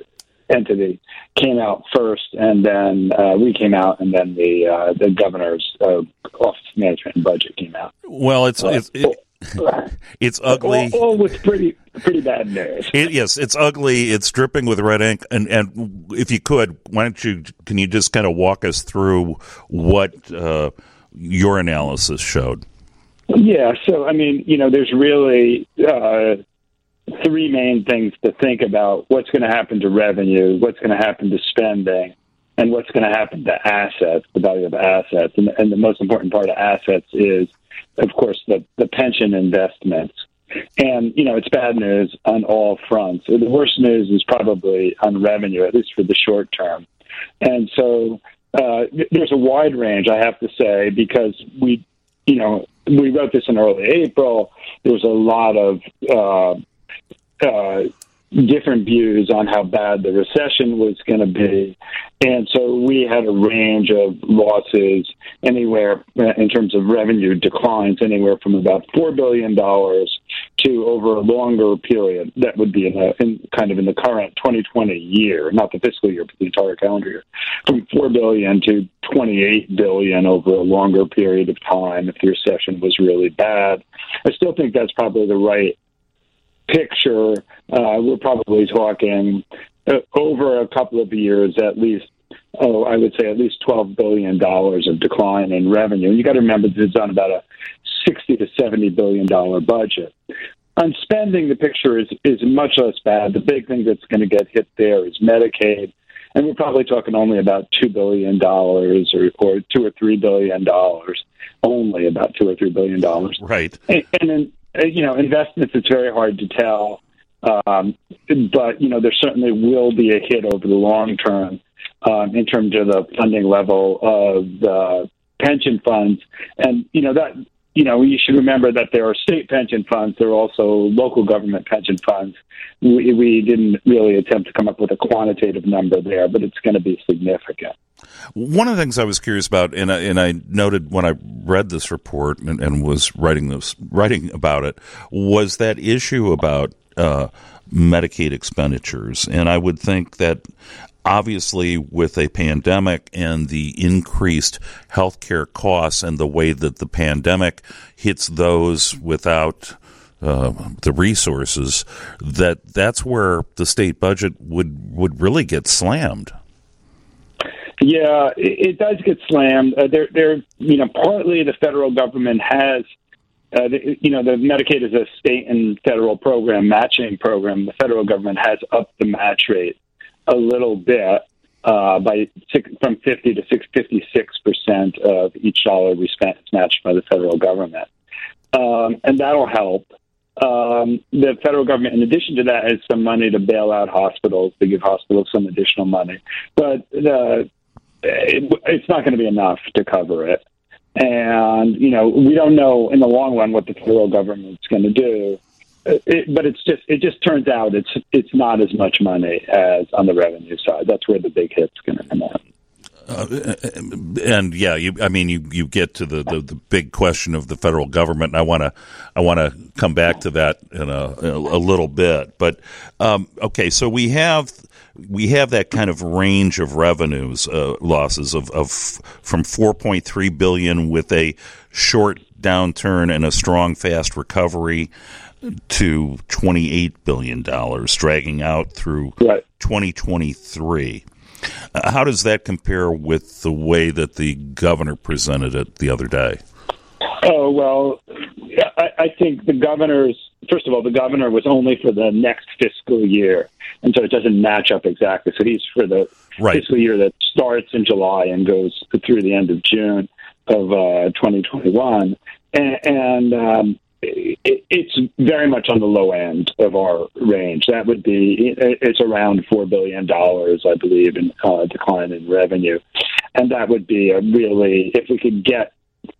entity, came out first, and then uh, we came out, and then the uh, the governor's uh, Office of Management and Budget came out. Well, it's it's. It, it's ugly. All, all, was pretty. pretty bad news. It, yes, it's ugly. It's dripping with red ink. And and if you could, why don't you? Can you just kind of walk us through what uh, your analysis showed? Yeah. So I mean, you know, there's really uh, three main things to think about: what's going to happen to revenue, what's going to happen to spending, and what's going to happen to assets, the value of assets. And, and the most important part of assets is, of course, the, the pension investments. And, you know, it's bad news on all fronts. The worst news is probably on revenue, at least for the short term. And so uh, there's a wide range, I have to say, because we, you know, we wrote this in early April. There was a lot of uh, uh, different views on how bad the recession was going to be. And so we had a range of losses anywhere uh, in terms of revenue declines, anywhere from about $4 billion to over a longer period. That would be in, a, in kind of in the current 2020 year, not the fiscal year, but the entire calendar year, from 4 billion to 28 billion over a longer period of time if the recession was really bad. I still think that's probably the right picture, uh, we're probably talking uh, over a couple of years at least. Oh, I would say at least twelve billion dollars of decline in revenue. And you got to remember that it's on about a sixty to seventy billion dollar budget. On spending, the picture is is much less bad. The big thing that's going to get hit there is Medicaid, and we're probably talking only about two billion dollars or or two or three billion dollars, only about two or three billion dollars. Right. And, and then you know, investments, it's very hard to tell. Um, but, you know, there certainly will be a hit over the long term um, in terms of the funding level of the pension funds. And, you know, that, you know, you should remember that there are state pension funds. There are also local government pension funds. We, we didn't really attempt to come up with a quantitative number there, but it's going to be significant. One of the things I was curious about, and I, and I noted when I read this report and, and was writing this writing about it, was that issue about uh, Medicaid expenditures, and I would think that obviously with a pandemic and the increased healthcare costs and the way that the pandemic hits those without uh, the resources, that that's where the state budget would would really get slammed. Yeah, it, it does get slammed. Uh, there, there, you know, partly the federal government has, uh, the, you know, the Medicaid is a state and federal program, matching program. The federal government has upped the match rate a little bit uh, by six, from 50 to 56 percent of each dollar we spend is matched by the federal government, um, and that'll help. Um, the federal government, in addition to that, has some money to bail out hospitals, to give hospitals some additional money. But the it, it's not going to be enough to cover it. And, you know, we don't know in the long run what the federal government's going to do. It, but it's just it just turns out it's it's not as much money as on the revenue side. That's where the big hit's going to come out. Uh, and yeah, you, I mean, you, you get to the, the, the, big question of the federal government, and I want to I want to come back to that in a, in a little bit. But um, okay, so we have we have that kind of range of revenues uh, losses of, of from 4.3 billion with a short downturn and a strong fast recovery to 28 billion dollars dragging out through right. 2023 uh, how does that compare with the way that the governor presented it the other day? Oh well I, I think the governor's first of all the governor was only for the next fiscal year and so it doesn't match up exactly. So he's for the right. fiscal year that starts in July and goes through the end of June of uh, 2021, and, and um, it, it's very much on the low end of our range. That would be it's around four billion dollars, I believe, in uh, decline in revenue, and that would be a really if we could get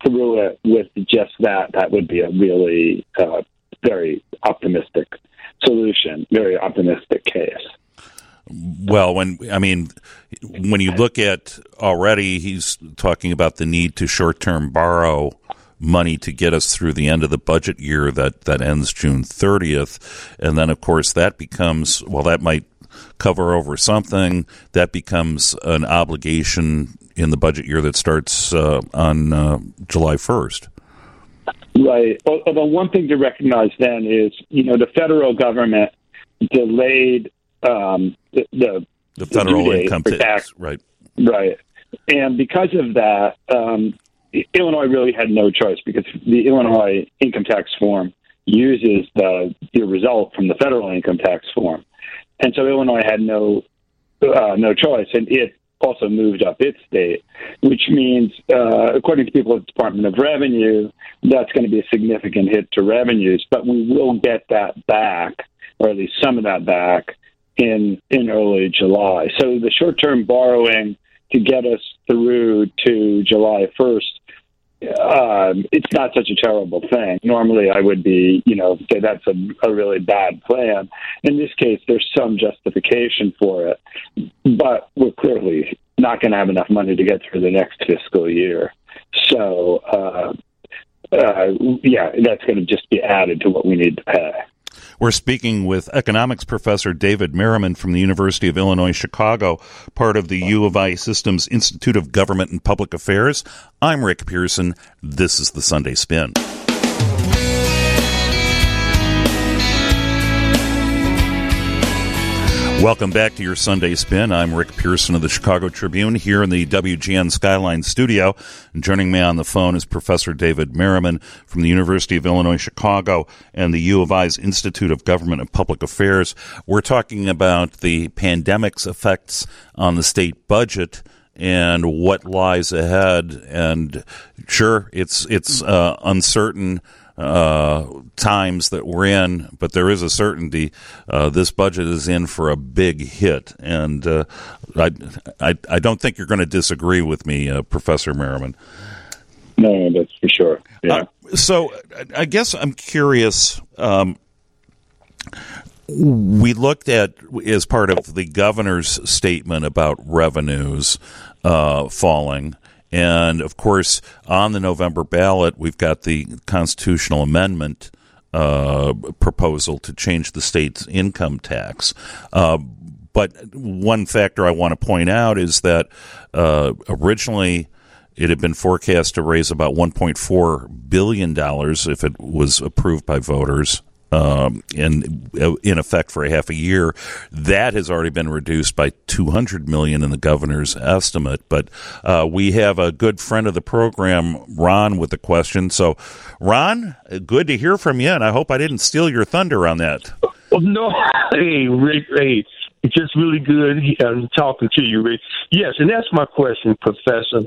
through it with just that, that would be a really uh, very optimistic solution, very optimistic case. Well, when I mean, when you look at already, he's talking about the need to short-term borrow money to get us through the end of the budget year that that ends June 30th, and then of course that becomes well, that might cover over something that becomes an obligation in the budget year that starts uh, on uh, July 1st. Right. Although one thing to recognize then is, you know, the federal government delayed um, the, the the federal income for tax, right? Right. And because of that, um, Illinois really had no choice because the Illinois income tax form uses the, the result from the federal income tax form. And so Illinois had no uh, no choice, and it also moved up its date, which means, uh, according to people at the Department of Revenue, that's going to be a significant hit to revenues. But we will get that back, or at least some of that back, in in early July. So the short term borrowing to get us through to July first um, it's not such a terrible thing. Normally, I would be, you know, say that's a, a really bad plan. In this case, there's some justification for it, but we're clearly not going to have enough money to get through the next fiscal year. So, uh, uh, yeah, that's going to just be added to what we need to pay. We're speaking with economics professor David Merriman from the University of Illinois Chicago, part of the U of I Systems Institute of Government and Public Affairs. I'm Rick Pearson. This is the Sunday Spin. Welcome back to your Sunday Spin. I'm Rick Pearson of the Chicago Tribune here in the WGN Skyline studio. And joining me on the phone is Professor David Merriman from the University of Illinois Chicago and the U of I's Institute of Government and Public Affairs. We're talking about the pandemic's effects on the state budget and what lies ahead. And sure, it's it's uh, uncertain uh, times that we're in, but there is a certainty uh, this budget is in for a big hit, and uh, I, I, I don't think you're going to disagree with me, uh, Professor Merriman. No, that's for sure. Yeah. Uh, so I guess I'm curious. Um, we looked at as part of the governor's statement about revenues uh, falling and of course, on the November ballot, we've got the constitutional amendment uh, proposal to change the state's income tax. Uh, but one factor I want to point out is that uh, originally it had been forecast to raise about $1.4 billion if it was approved by voters um, and in effect for a half a year. That has already been reduced by 200 million in the governor's estimate. But uh, we have a good friend of the program, Ron, with the question. So, Ron, good to hear from you, and I hope I didn't steal your thunder on that. Well, no, hey, Rick, hey, it's just really good uh, talking to you, Rick. Yes, and that's my question, Professor.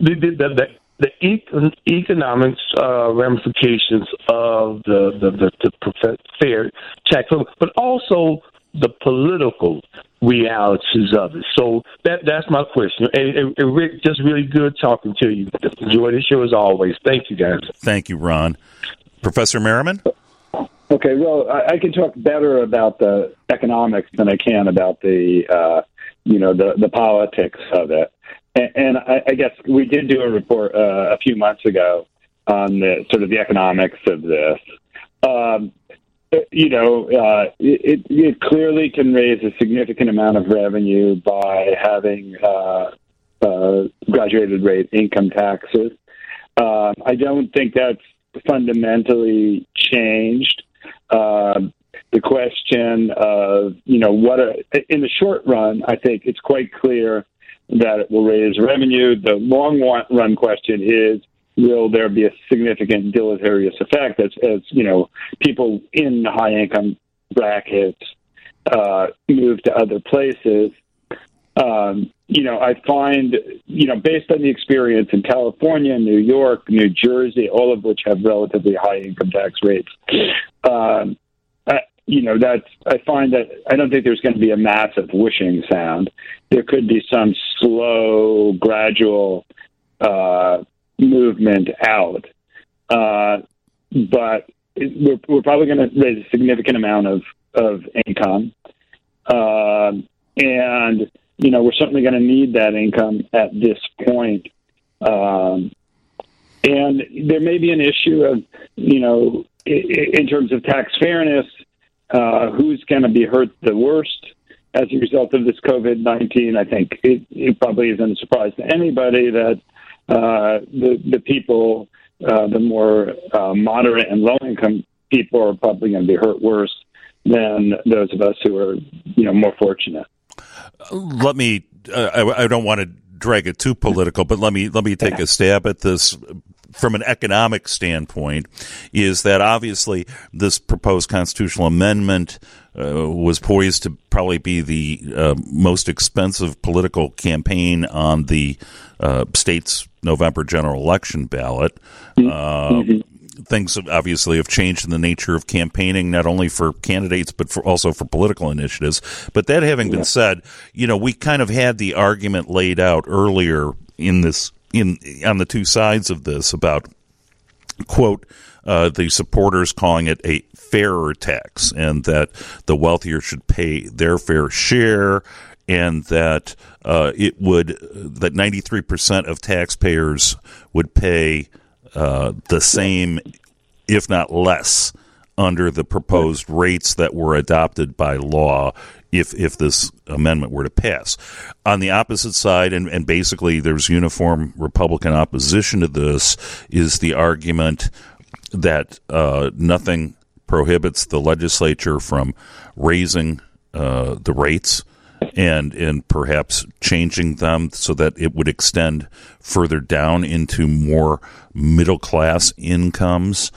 The, the, the, the the econ- economics uh, ramifications of the the, the, the fair tax, but also the political realities of it. So that that's my question. And, and, and, Rick, just really good talking to you. Enjoy the show as always. Thank you, guys. Thank you, Ron. Professor Merriman. Okay, well, I, I can talk better about the economics than I can about the uh, you know the the politics of it. And, I, I, guess we did do a report uh, a few months ago on the sort of the economics of this. Um, you know, uh, it, it clearly can raise a significant amount of revenue by having uh, uh, graduated rate income taxes. Um, I don't think that's fundamentally changed. Um, the question of, you know, what a, in the short run, I think it's quite clear that it will raise revenue. The long run question is, will there be a significant deleterious effect as, as you know, people in the high income brackets uh, move to other places? Um, you know, I find, you know, based on the experience in California, New York, New Jersey, all of which have relatively high income tax rates, um, you know, that's, I find that I don't think there's going to be a massive whooshing sound. There could be some slow, gradual uh, movement out. Uh, but we're, we're probably going to raise a significant amount of, of income. Uh, and, you know, we're certainly going to need that income at this point. Um, and there may be an issue of, you know, in terms of tax fairness, uh, who's going to be hurt the worst as a result of this COVID 19. I think it, it, probably isn't a surprise to anybody that uh, the, the people uh, the more uh, moderate and low income people are probably going to be hurt worse than those of us who are, you know, more fortunate. Let me. Uh, I, I don't want to drag it too political, but let me let me take a stab at this from an economic standpoint. Is that obviously this proposed constitutional amendment uh, was poised to probably be the uh, most expensive political campaign on the uh, state's November general election ballot. Mm-hmm things obviously have changed in the nature of campaigning, not only for candidates but for also for political initiatives. But that having been said, you know, we kind of had the argument laid out earlier in this in on the two sides of this about quote uh, the supporters calling it a fairer tax and that the wealthier should pay their fair share and that uh, it would that 93% of taxpayers would pay uh, the same, if not less, under the proposed rates that were adopted by law if if this amendment were to pass. On the opposite side, and, and basically there's uniform Republican opposition to this, is the argument that uh, nothing prohibits the legislature from raising uh, the rates and and perhaps changing them so that it would extend further down into more middle class incomes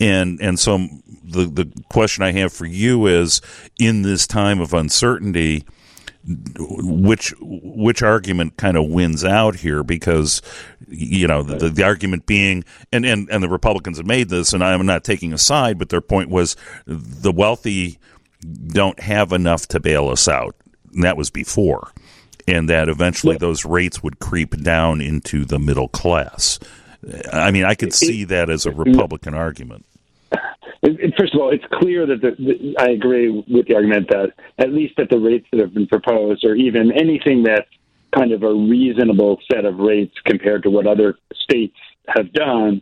and and so the the question I have for you is in this time of uncertainty which which argument kind of wins out here? Because you know the, the argument being and, and and the Republicans have made this and I'm not taking a side but their point was the wealthy don't have enough to bail us out. And that was before, and that eventually those rates would creep down into the middle class. I mean, I could see that as a Republican argument. First of all, it's clear that the, the, I agree with the argument that at least at the rates that have been proposed, or even anything that's kind of a reasonable set of rates compared to what other states have done,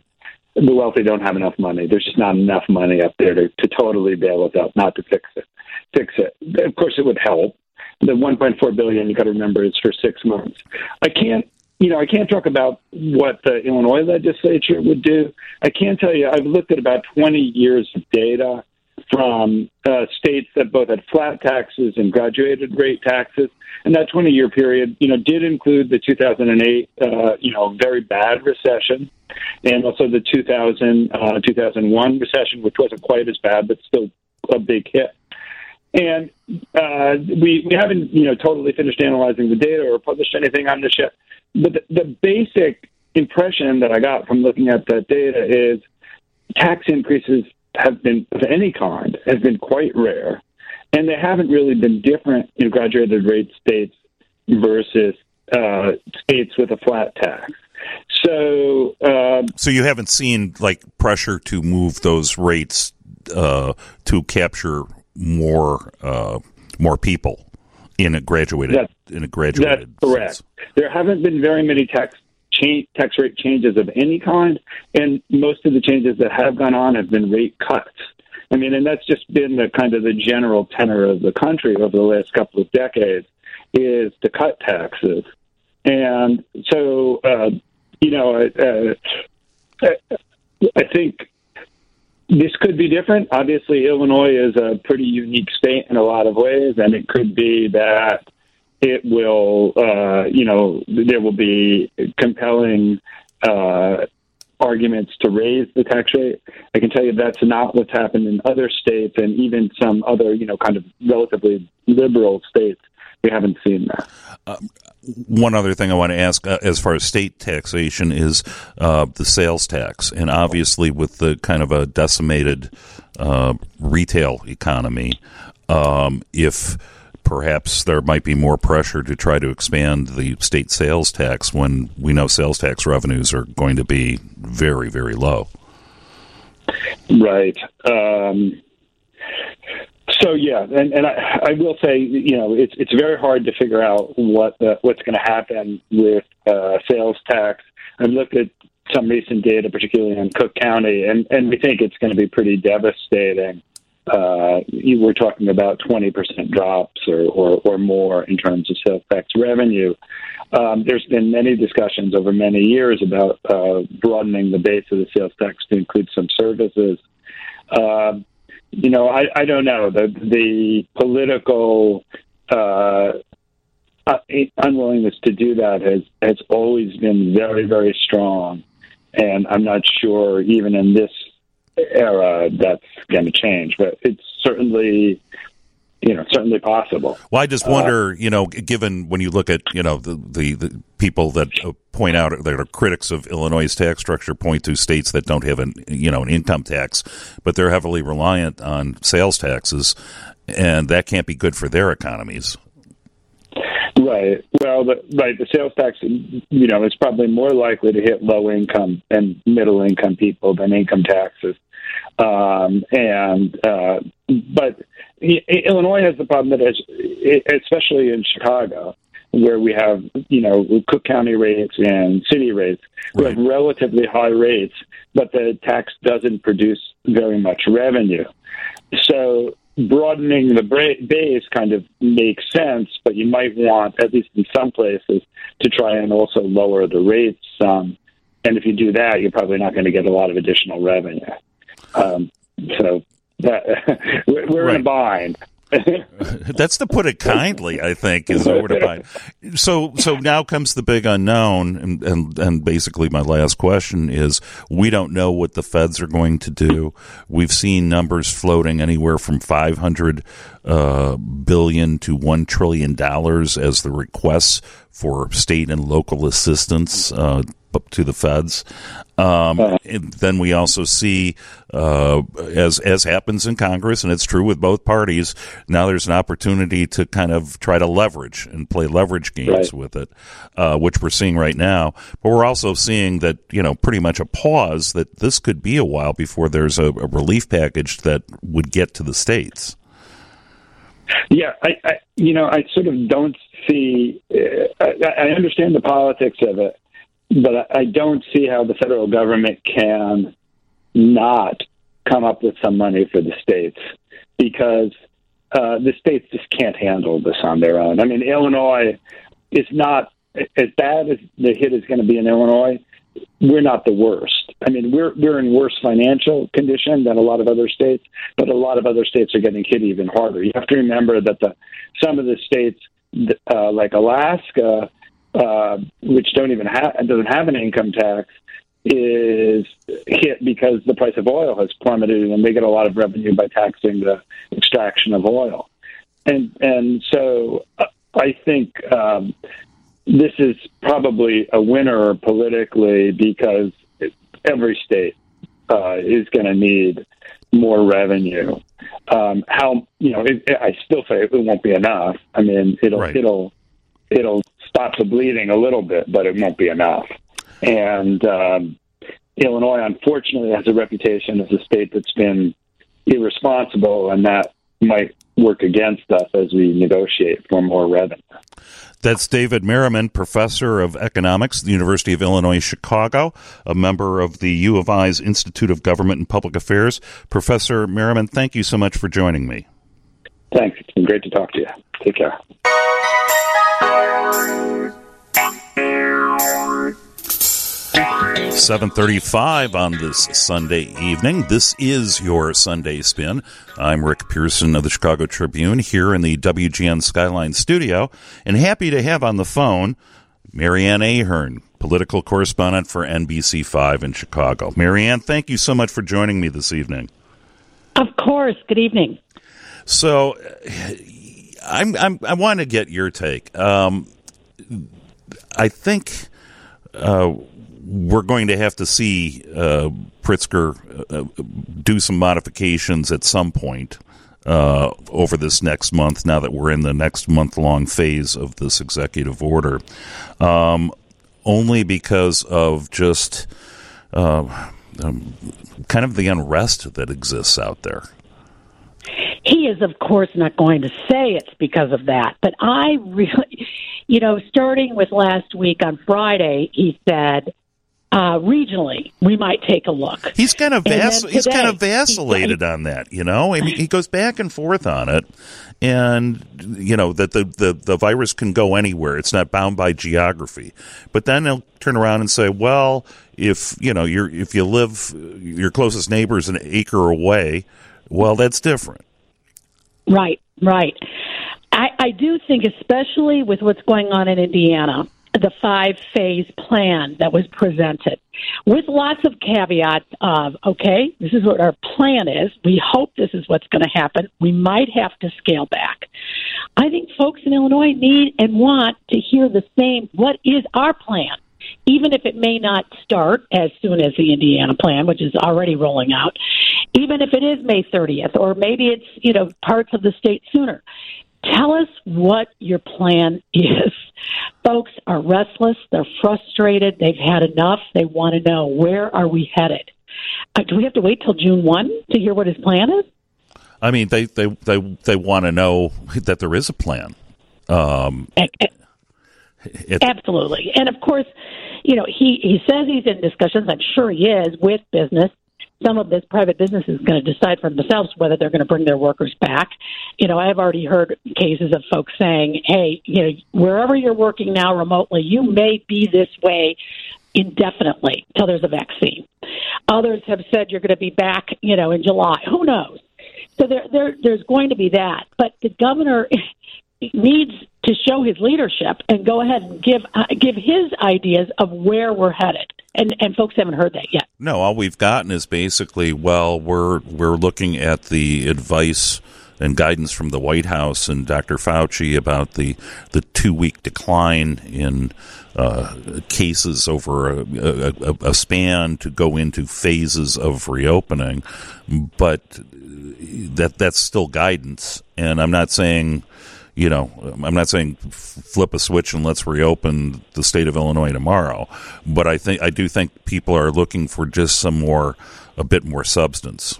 the wealthy don't have enough money. There's just not enough money up there to, to totally bail us out, not to fix it. Fix it. Of course, it would help, the 1.4 billion you got to remember is for six months. I can't, you know, I can't talk about what the Illinois legislature would do. I can tell you, I've looked at about 20 years of data from uh, states that both had flat taxes and graduated rate taxes. And that 20 year period, you know, did include the 2008, uh, you know, very bad recession and also the 2000, uh, 2001 recession, which wasn't quite as bad, but still a big hit. And uh, we, we haven't, you know, totally finished analyzing the data or published anything on this yet. But the, the basic impression that I got from looking at that data is tax increases have been of any kind have been quite rare, and they haven't really been different in graduated rate states versus uh, states with a flat tax. So, uh, so you haven't seen like pressure to move those rates uh, to capture more uh, more people in a graduated that's, in a graduated. That's correct. Sense. There haven't been very many tax change, tax rate changes of any kind, and most of the changes that have gone on have been rate cuts. I mean, and that's just been the kind of the general tenor of the country over the last couple of decades is to cut taxes, and so uh, you know, uh, I think this could be different. Obviously, Illinois is a pretty unique state in a lot of ways, and it could be that it will, uh, you know, there will be compelling uh, arguments to raise the tax rate. I can tell you that's not what's happened in other states, and even some other, you know, kind of relatively liberal states. We haven't seen that. Uh, one other thing I want to ask, uh, as far as state taxation, is uh, the sales tax, and obviously with the kind of a decimated uh, retail economy, um, if perhaps there might be more pressure to try to expand the state sales tax when we know sales tax revenues are going to be very, very low. Right. Um, so yeah, and, and I, I will say, you know, it's it's very hard to figure out what what's going to happen with uh, sales tax. I've looked at some recent data, particularly in Cook County, and and we think it's going to be pretty devastating uh, you were talking about 20% drops or, or, or more in terms of sales tax revenue. Um, there's been many discussions over many years about uh, broadening the base of the sales tax to include some services. Uh, you know, I, I don't know. The, the political uh, uh, unwillingness to do that has, has always been very, very strong. And I'm not sure, even in this era, that's going to change. But it's certainly you know certainly possible. Well, I just wonder, uh, you know, given when you look at you know the the, the people that uh, point out that are critics of Illinois' tax structure point to states that don't have an you know an income tax, but they're heavily reliant on sales taxes, and that can't be good for their economies. Right. Well, the, right. The sales tax, you know, is probably more likely to hit low income and middle income people than income taxes. Um, and uh, but Illinois has the problem that, especially in Chicago, where we have you know Cook County rates and city rates, we have relatively high rates, but the tax doesn't produce very much revenue. So broadening the base kind of makes sense, but you might want, at least in some places, to try and also lower the rates some. And if you do that, you're probably not going to get a lot of additional revenue. Um, so that, we're right. in a bind. That's to put it kindly, I think, is over to bind. So, so now comes the big unknown, and, and and basically my last question is: we don't know what the feds are going to do. We've seen numbers floating anywhere from five hundred uh, billion to one trillion dollars as the requests for state and local assistance uh, to the feds. Um, uh-huh. then we also see, uh, as as happens in Congress, and it's true with both parties. Now there's an opportunity to kind of try to leverage and play leverage games right. with it, uh, which we're seeing right now. But we're also seeing that you know pretty much a pause that this could be a while before there's a, a relief package that would get to the states. Yeah, I, I you know I sort of don't see. Uh, I, I understand the politics of it but I don't see how the federal government can not come up with some money for the states because uh, the states just can't handle this on their own. I mean, Illinois is not as bad as the hit is going to be in Illinois. We're not the worst. I mean, we're we're in worse financial condition than a lot of other states, but a lot of other states are getting hit even harder. You have to remember that the some of the states, uh, like Alaska, uh, which don't even have doesn't have an income tax, is hit because the price of oil has plummeted, and they get a lot of revenue by taxing the extraction of oil. And and so uh, I think um, this is probably a winner politically because every state uh, is going to need more revenue. Um, how you know? It, I still say it won't be enough. I mean, it'll right. it'll it'll stop the bleeding a little bit, but it won't be enough. And um, Illinois, unfortunately, has a reputation as a state that's been irresponsible, and that might work against us as we negotiate for more revenue. That's David Merriman, professor of economics at the University of Illinois Chicago, a member of the U of I's Institute of Government and Public Affairs. Professor Merriman, thank you so much for joining me. Thanks. It's been great to talk to you. Take care. 7:35 on this Sunday evening. This is your Sunday Spin. I'm Rick Pearson of the Chicago Tribune here in the WGN Skyline studio and happy to have on the phone Mary Ann Ahern, political correspondent for NBC5 in Chicago. Mary Ann, thank you so much for joining me this evening. Of course. Good evening. So I'm, I'm, i want to get your take. Um, I think uh, we're going to have to see uh, Pritzker uh, do some modifications at some point uh, over this next month. Now that we're in the next month long phase of this executive order, um, only because of just uh, um, kind of the unrest that exists out there. He is, of course, not going to say it's because of that. But I really, you know, starting with last week on Friday, he said, uh, regionally, we might take a look. He's kind of vac- he's kind of vacillated on that, you know. I mean, he goes back and forth on it, and you know that the, the the virus can go anywhere; it's not bound by geography. But then he'll turn around and say, "Well, if you know you're if you live your closest neighbor is an acre away, well, that's different." Right, right. I, I do think, especially with what's going on in Indiana, the five phase plan that was presented with lots of caveats of, okay, this is what our plan is. We hope this is what's going to happen. We might have to scale back. I think folks in Illinois need and want to hear the same what is our plan? Even if it may not start as soon as the Indiana plan, which is already rolling out, even if it is May 30th, or maybe it's, you know, parts of the state sooner. Tell us what your plan is. Folks are restless. They're frustrated. They've had enough. They want to know where are we headed. Uh, do we have to wait till June one to hear what his plan is? I mean, they they they they want to know that there is a plan. Um, Absolutely. And of course, you know, he, he says he's in discussions, I'm sure he is, with business. Some of this private business is going to decide for themselves whether they're going to bring their workers back. You know, I've already heard cases of folks saying, hey, you know, wherever you're working now remotely, you may be this way indefinitely till there's a vaccine. Others have said you're going to be back, you know, in July. Who knows? So there, there, there's going to be that. But the governor needs to show his leadership and go ahead and give uh, give his ideas of where we're headed. And and folks haven't heard that yet. No, all we've gotten is basically, well, we're we're looking at the advice and guidance from the White House and Dr. Fauci about the the two week decline in uh, cases over a, a, a span to go into phases of reopening, but that that's still guidance, and I'm not saying. You know, I'm not saying flip a switch and let's reopen the state of Illinois tomorrow, but I think I do think people are looking for just some more, a bit more substance.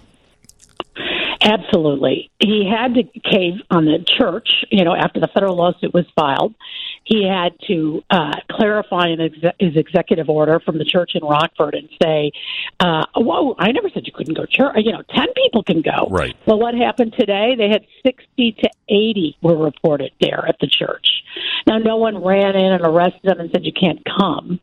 Absolutely. He had to cave on the church, you know, after the federal lawsuit was filed. He had to uh, clarify in exe- his executive order from the church in Rockford and say, uh, whoa, I never said you couldn't go to church. You know, 10 people can go. Right. Well, what happened today? They had 60 to 80 were reported there at the church. Now, no one ran in and arrested them and said you can't come.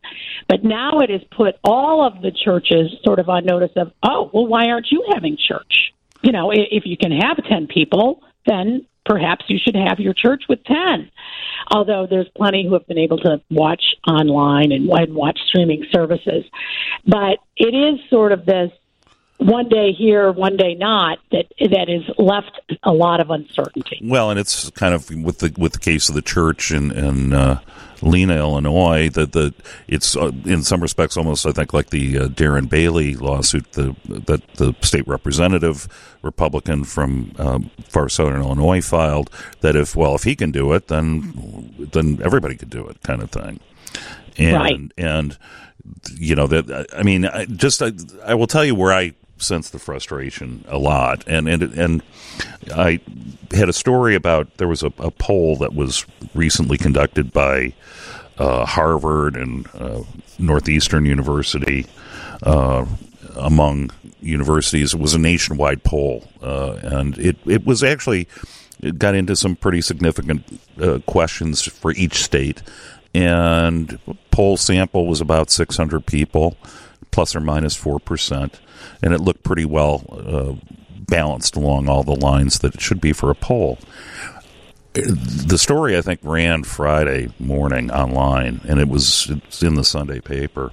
But now it has put all of the churches sort of on notice of, oh, well, why aren't you having church? You know, if you can have 10 people, then perhaps you should have your church with 10. Although there's plenty who have been able to watch online and, and watch streaming services. But it is sort of this one day here, one day not that that is left a lot of uncertainty. Well, and it's kind of with the with the case of the church in in uh, Lena, Illinois, that the it's uh, in some respects almost I think like the uh, Darren Bailey lawsuit the that the state representative Republican from um, far southern Illinois filed that if well if he can do it then then everybody could do it kind of thing, and Right. and you know that I mean I just I, I will tell you where I sense the frustration a lot and and and I had a story about there was a, a poll that was recently conducted by uh, Harvard and uh, Northeastern University uh, among universities. It was a nationwide poll, uh, and it it was actually it got into some pretty significant uh, questions for each state. And poll sample was about 600 people, plus or minus four percent, and it looked pretty well uh, balanced along all the lines that it should be for a poll. The story I think ran Friday morning online, and it was it's in the Sunday paper.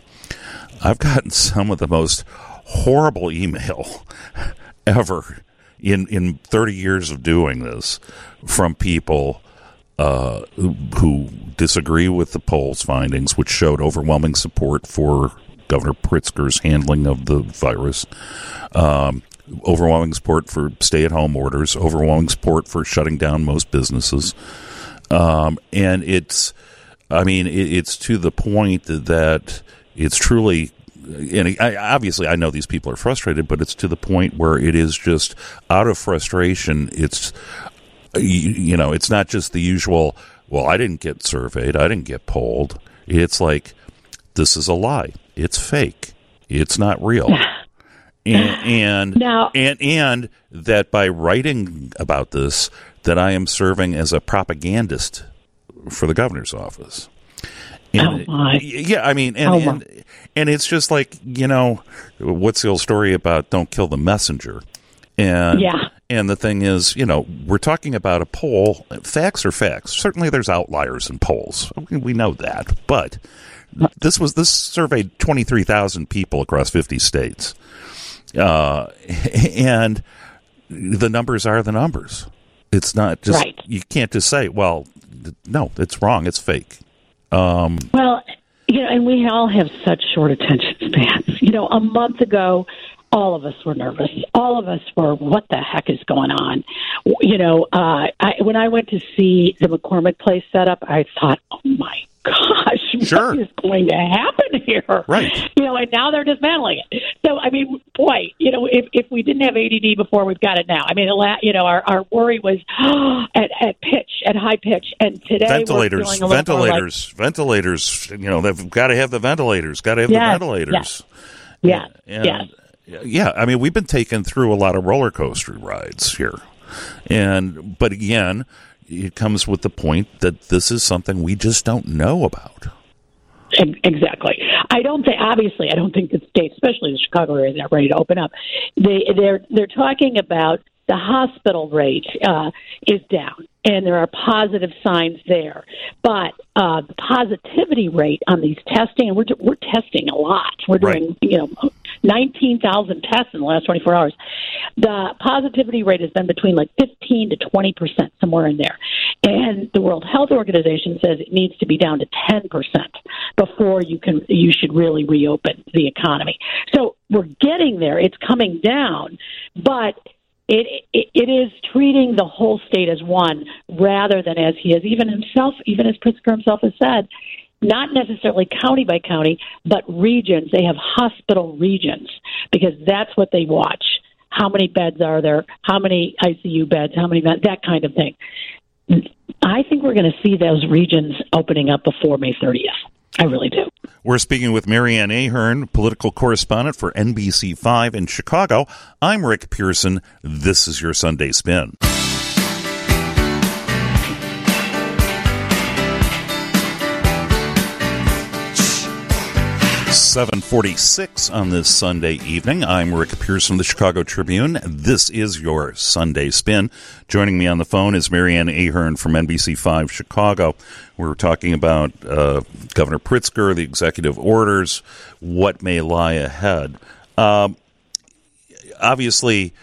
I've gotten some of the most horrible email ever in in 30 years of doing this from people uh, who, who disagree with the poll's findings, which showed overwhelming support for Governor Pritzker's handling of the virus. Um, overwhelming support for stay-at-home orders, overwhelming support for shutting down most businesses, um, and it's, I mean, it, it's to the point that it's truly. And I, obviously, I know these people are frustrated, but it's to the point where it is just out of frustration. It's you, you know, it's not just the usual. Well, I didn't get surveyed. I didn't get polled. It's like this is a lie. It's fake. It's not real. and and, Now- and and that by writing about this, that I am serving as a propagandist for the governor's office. And, Oh, my. Yeah, I mean, and, Oh, and and it's just like you know, what's the old story about don't kill the messenger? And Yeah. and the thing is, you know, we're talking about a poll. Facts are facts. Certainly, there's outliers in polls. We- We know that, but this was this surveyed 23,000 people across 50 states, uh, and the numbers are the numbers. It's not just Right. you can't just say, well, no, it's wrong. It's fake. Um, Well, you know, and we all have such short attention spans. You know, a month ago, all of us were nervous. All of us were, what the heck is going on? You know, uh, I, when I went to see the McCormick Place set up, I thought, oh my gosh, Sure. what is going to happen here? Right. You know, and now they're dismantling it. So, I mean, boy, you know, if, if we didn't have ADD before, we've got it now. I mean, you know, our, our worry was at, at pitch, at high pitch. And today, we're ventilators, little like- ventilators, ventilators. You know, they've got to have the ventilators. Got to have Yes, the ventilators. Yeah, And, yeah. I mean, we've been taken through a lot of roller coaster rides here, and but again, it comes with the point that this is something we just don't know about. Exactly. I don't think. Obviously, I don't think the state, especially the Chicago area, they're ready to open up. They they're they're talking about the hospital rate uh, is down, and there are positive signs there. But uh, the positivity rate on these testing, and we're we're testing a lot. We're doing you know nineteen thousand tests in the last twenty four hours. The positivity rate has been between like fifteen to twenty percent, somewhere in there. And the World Health Organization says it needs to be down to ten percent before you can you should really reopen the economy. So we're getting there. It's coming down, but it, it it is treating the whole state as one rather than as he has even himself even as Pritzker himself has said not necessarily county by county but regions. They have hospital regions because that's what they watch. How many beds are there? How many ICU beds? How many that kind of thing. I think we're going to see those regions opening up before May 30th I really do. We're speaking with Mary Ann Ahern, political correspondent for NBC5 in Chicago. I'm Rick Pearson. This is your Sunday Spin. 746 on this Sunday evening. I'm Rick Pearson of the Chicago Tribune. This is your Sunday Spin. Joining me on the phone is Mary Ann Ahern from NBC5 Chicago. We're talking about uh, Governor Pritzker, the executive orders, what may lie ahead. Um, obviously,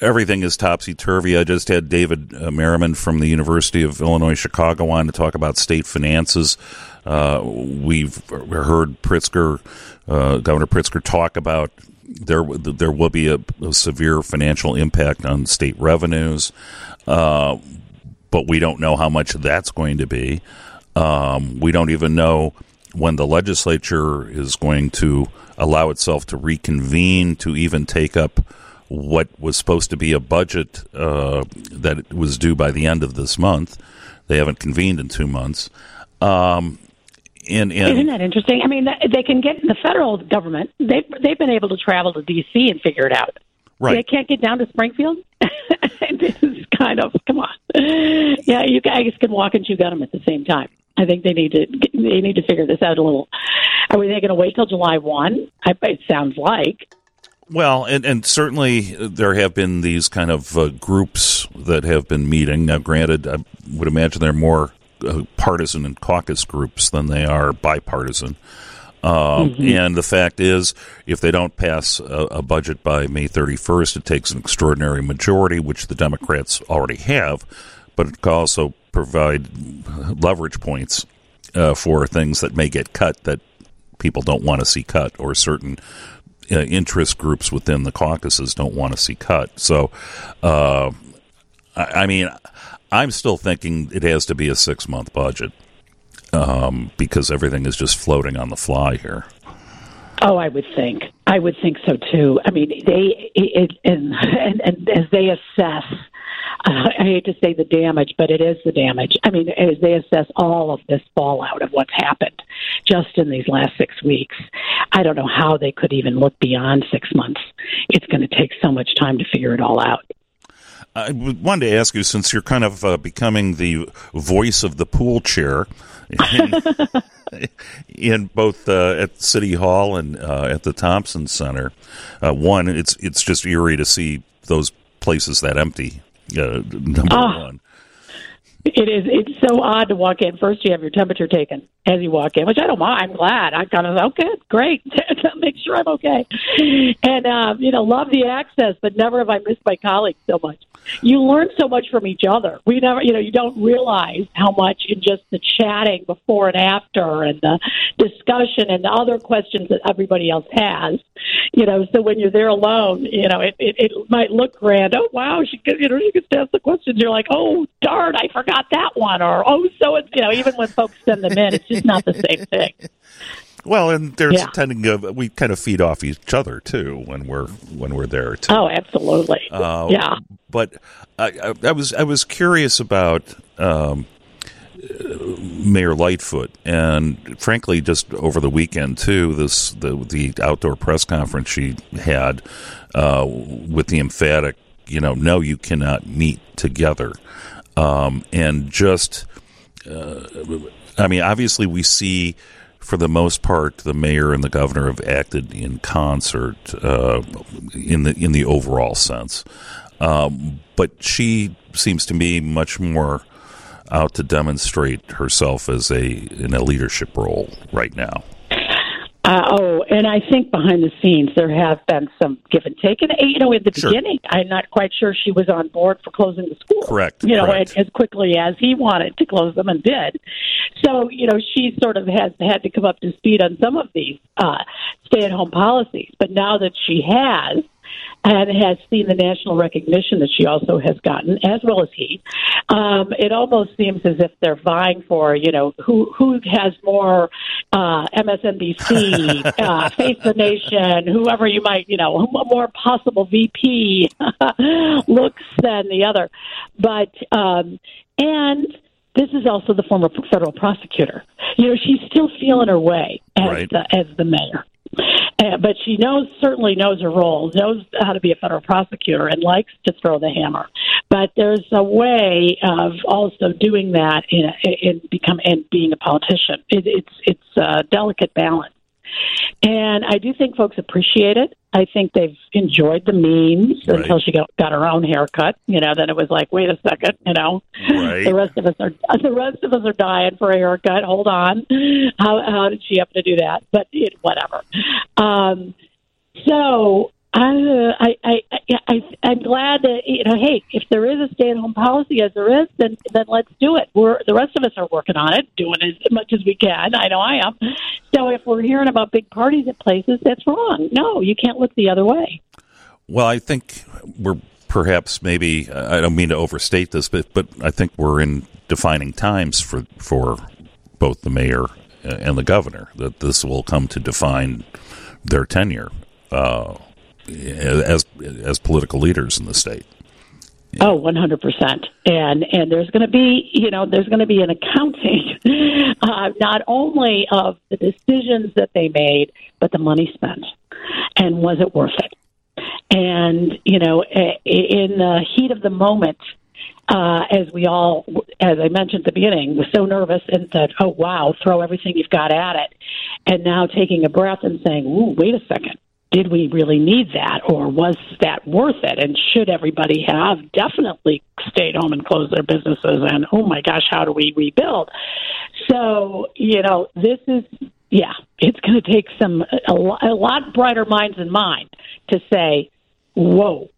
everything is topsy turvy. I just had David uh, Merriman from the University of Illinois Chicago on to talk about state finances. Uh, we've heard Pritzker, uh, Governor Pritzker, talk about there there will be a, a severe financial impact on state revenues, uh, but we don't know how much that's going to be. Um, we don't even know when the legislature is going to allow itself to reconvene to even take up what was supposed to be a budget uh, that was due by the end of this month. They haven't convened in two months. Um, and, and Isn't that interesting? I mean, they can get the federal government. They've they've been able to travel to D.C. and figure it out. Right. They can't get down to Springfield. this is kind of come on. Yeah, you guys can walk and chew gum at the same time. I think they need to they need to figure this out a little. Are they going to wait till July one? I, it sounds like. Well, and, and certainly there have been these kind of uh, groups that have been meeting. Now, granted, I would imagine they're more uh, partisan and caucus groups than they are bipartisan. Um, Mhm. And the fact is, if they don't pass a, a budget by May 31st, it takes an extraordinary majority, which the Democrats already have, but it can also provide leverage points uh, for things that may get cut that people don't want to see cut, or certain uh, interest groups within the caucuses don't want to see cut. So, uh, I, I mean, I'm still thinking it has to be a six month budget um, because everything is just floating on the fly here. Oh, I would think. I would think so too. I mean, they it, and, and and as they assess I hate to say the damage, but it is the damage. I mean, as they assess all of this fallout of what's happened just in these last six weeks, I don't know how they could even look beyond six months. It's going to take so much time to figure it all out. I wanted to ask you, since you're kind of uh, becoming the voice of the pool chair in, in both uh, at City Hall and uh, at the Thompson Center, uh, one, it's it's just eerie to see those places that empty. Uh, number Ah. one. It is. It's so odd to walk in. First, you have your temperature taken as you walk in, which I don't mind. I'm glad. I kind of okay, great. Make sure I'm okay, and um, you know, love the access, but never have I missed my colleagues so much. You learn so much from each other. We never, you know, you don't realize how much in just the chatting before and after, and the discussion and the other questions that everybody else has. You know, so when you're there alone, you know, it it, it might look grand. Oh wow, she could, you know, she could ask the questions. You're like, oh darn, I forgot that one, or oh, so it's you know, even when folks send them in, it's just not the same thing. Well, and there's Yeah. tending of we kind of feed off each other too when we're when we're there too. Oh, absolutely. Uh, yeah. But I, I, was I was curious about um, Mayor Lightfoot, and frankly, just over the weekend too, this the the outdoor press conference she had uh, with the emphatic, you know, no, you cannot meet together, um, and just. Uh, I mean, obviously, we see for the most part, the mayor and the governor have acted in concert uh, in the in the overall sense. Um, but she seems to me much more out to demonstrate herself as a in a leadership role right now. Uh, oh, and I think behind the scenes there have been some give and take. And you know, in the Sure. beginning, I'm not quite sure she was on board for closing the school. Correct. You know, correct. as, quickly as he wanted to close them and did. So you know, she sort of has had to come up to speed on some of these uh, stay-at-home policies. But now that she has. And has seen the national recognition that she also has gotten, as well as he. Um, it almost seems as if they're vying for, you know, who who has more uh, MSNBC, uh, Face the Nation, whoever you might, you know, a more possible VP looks than the other. But um, and this is also the former federal prosecutor. You know, she's still feeling her way as Right. the, as the mayor. But she knows certainly knows her role, knows how to be a federal prosecutor, and likes to throw the hammer. But there's a way of also doing that in, in become and being a politician. It, it's it's a delicate balance, and I do think folks appreciate it. I think they've enjoyed the memes until she got, got her own haircut. You know, then it was like, wait a second, you know, Right. the rest of us are the rest of us are dying for a haircut. Hold on, how how did she happen to do that? But it, whatever. Um, so I, I, I, I, I'm glad that you know. Hey, if there is a stay-at-home policy, as there is, then then let's do it. We're the rest of us are working on it, doing as much as we can. I know I am. So if we're hearing about big parties at places, that's wrong. No, you can't look the other way. Well, I think we're perhaps maybe I don't mean to overstate this, but but I think we're in defining times for for both the mayor and the governor that this will come to define their tenure uh, as as political leaders in the state. Oh, one hundred percent. And and there's going to be you know there's going to be an accounting, uh, not only of the decisions that they made, but the money spent, and was it worth it? And you know, in the heat of the moment, uh, as we all, as I mentioned at the beginning, was so nervous and said, "Oh wow, throw everything you've got at it," and now taking a breath and saying, "Ooh, wait a second." Did we really need that, or was that worth it? And should everybody have definitely stayed home and closed their businesses? And oh my gosh, how do we rebuild? So you know, this is yeah, it's going to take some a, a lot brighter minds than mine to say, whoa,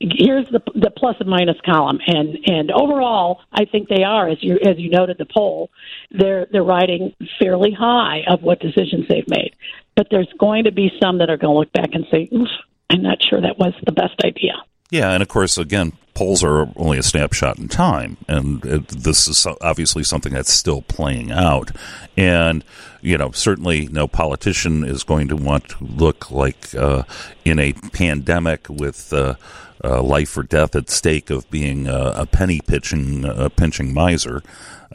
here's the the plus and minus column and and overall I think they are as you as you noted the poll they're they're riding fairly high of what decisions they've made but there's going to be some that are going to look back and say Oof, I'm not sure that was the best idea Yeah, and of course, again, polls are only a snapshot in time, and it, this is obviously something that's still playing out. And you know, certainly, no politician is going to want to look like uh, in a pandemic with. Uh, uh, life or death at stake of being a penny pitching, a pinching miser,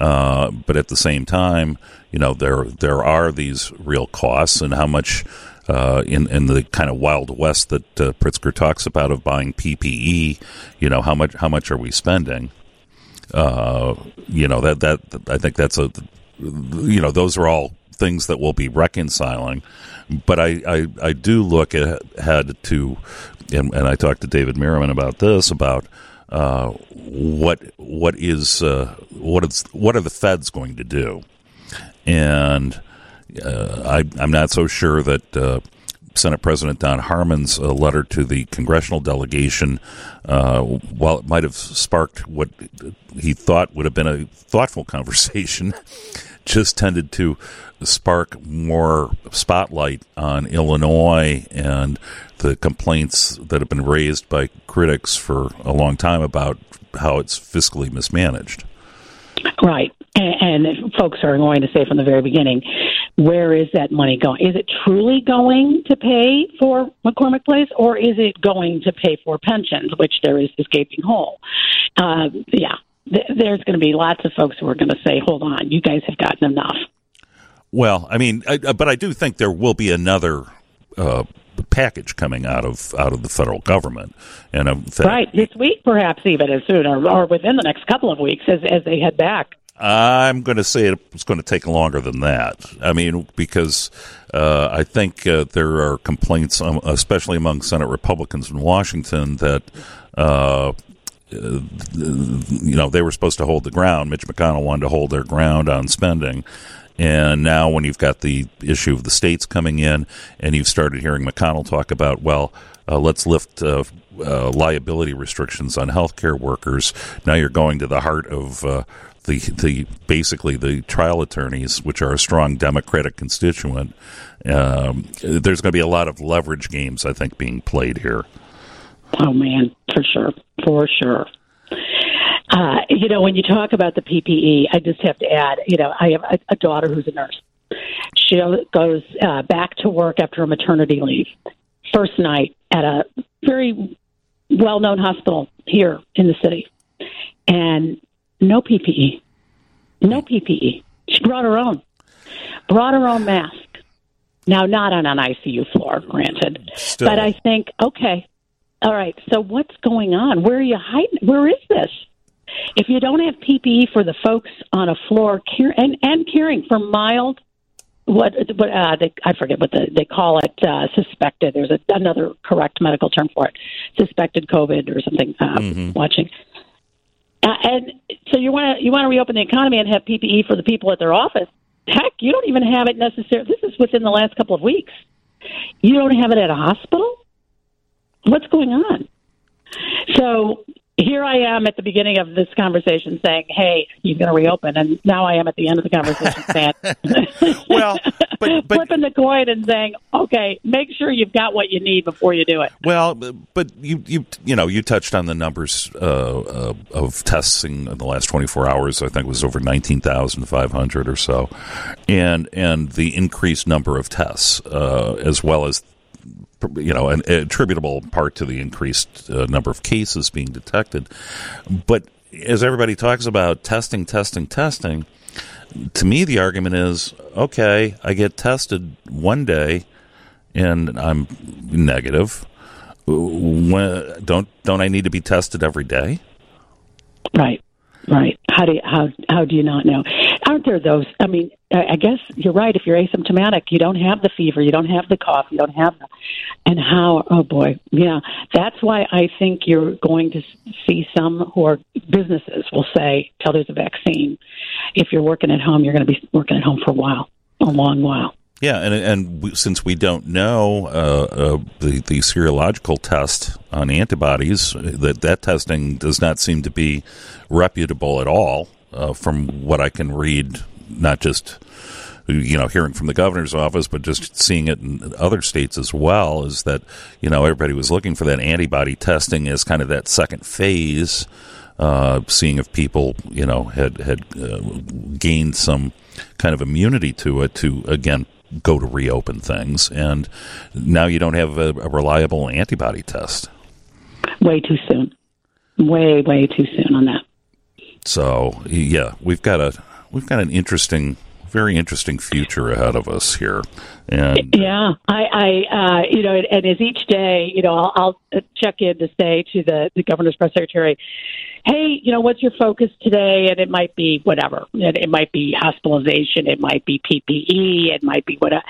uh, but at the same time, you know there there are these real costs, and how much uh, in in the kind of wild west that uh, Pritzker talks about of buying PPE. You know how much how much are we spending? Uh, you know that that I think that's a you know those are all things that we'll be reconciling. But I, I, I do look ahead to, and, and I talked to David Merriman about this about uh, what what is uh, what is what are the feds going to do, and uh, I, am not so sure that uh, Senate President Don Harmon's uh, letter to the congressional delegation, uh, while it might have sparked what he thought would have been a thoughtful conversation, just tended to spark more spotlight on Illinois and the complaints that have been raised by critics for a long time about how it's fiscally mismanaged. Right. And, and folks are going to say from the very beginning, where is that money going? Is it truly going to pay for McCormick Place, or is it going to pay for pensions, which there is this gaping hole? Uh, yeah, th- there's going to be lots of folks who are going to say, "Hold on, you guys have gotten enough." Well, I mean, I, but I do think there will be another. Uh, package coming out of out of the federal government, and um, right this week, perhaps even as soon or, or within the next couple of weeks as as they head back. I'm going to say it's going to take longer than that. I mean, because uh, I think uh, there are complaints, um, especially among Senate Republicans in Washington, that. Uh, you know, they were supposed to hold the ground. Mitch McConnell wanted to hold their ground on spending. And now, when you've got the issue of the states coming in, and you've started hearing McConnell talk about, well, uh, let's lift uh, uh, liability restrictions on healthcare workers. Now you're going to the heart of uh, the the basically the trial attorneys, which are a strong Democratic constituent. Um, there's going to be a lot of leverage games, I think, being played here. Oh man, for sure, for sure. Uh, you know, when you talk about the PPE, I just have to add. You know, I have a, a daughter who's a nurse. She goes uh, back to work after a maternity leave. First night at a very well-known hospital here in the city, and no PPE. No PPE. She brought her own. Brought her own mask. Now, not on an ICU floor, granted. Still. But I think, okay, all right, so what's going on? Where are you hiding? Where is this? If you don't have PPE for the folks on a floor care, and, and caring for mild, what, what uh, they, I forget what the, they call it, uh, suspected. There's a, another correct medical term for it, suspected COVID or something. Uh, mm-hmm. Watching uh, and so you want to you want to reopen the economy and have PPE for the people at their office. Heck, you don't even have it necessarily. This is within the last couple of weeks. You don't have it at a hospital. What's going on? So here I am at the beginning of this conversation saying, "Hey, you're going to reopen," and now I am at the end of the conversation saying, "Well, but, but flipping the coin and saying, okay, make sure you've got what you need before you do it." Well, but you you you know you touched on the numbers uh, uh, of testing in the last 24 hours. I think it was over 19,500 or so, and and the increased number of tests uh, as well as you know, an attributable part to the increased uh, number of cases being detected. But as everybody talks about testing, testing, testing, to me the argument is okay, I get tested one day and I'm negative. When, don't don't I need to be tested every day? Right. Right. How do you, how how do you not know? Aren't there those? I mean, I guess you're right. If you're asymptomatic, you don't have the fever, you don't have the cough, you don't have the, and how? Oh boy, yeah. That's why I think you're going to see some who are businesses will say, "Till there's a vaccine." If you're working at home, you're going to be working at home for a while, a long while. Yeah, and and we, since we don't know uh, uh, the the serological test on antibodies, that that testing does not seem to be reputable at all, uh, from what I can read, not just you know, hearing from the governor's office, but just seeing it in other states as well, is that you know everybody was looking for that antibody testing as kind of that second phase, uh, seeing if people you know had had uh, gained some kind of immunity to it to again go to reopen things, and now you don't have a, a reliable antibody test. Way too soon. Way way too soon on that. So yeah, we've got a we've got an interesting, very interesting future ahead of us here. And uh, Yeah, I, I, uh, you know, and as each day, you know, I'll, I'll uh, check in to say to the, the governor's press secretary, hey, you know, what's your focus today? And it might be whatever. It, it might be hospitalization. It might be PPE. It might be whatever.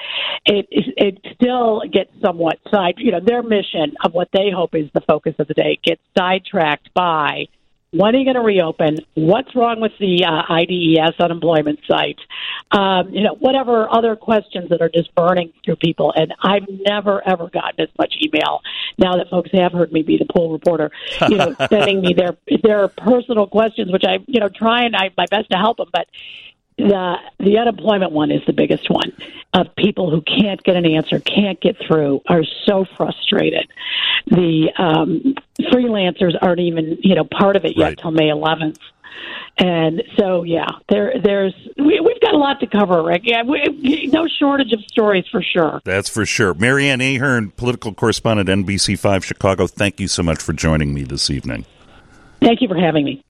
It, uh, it, it still gets somewhat side, you know, their mission of what they hope is the focus of the day gets sidetracked by when are you going to reopen? What's wrong with the uh, IDES unemployment site? Um, you know, whatever other questions that are just burning through people. And I've never ever gotten as much email now that folks have heard me be the pool reporter. You know, sending me their their personal questions, which I you know try and I my best to help them, but the the unemployment one is the biggest one of people who can't get an answer, can't get through, are so frustrated. The um, freelancers aren't even you know part of it yet Right. till May 11th. And so, yeah, there, there's we, we've got a lot to cover, Rick. Yeah, we, no shortage of stories for sure. that's for sure. Mary Ann Ahern, political correspondent, NBC5 Chicago. Thank you so much for joining me this evening. Thank you for having me.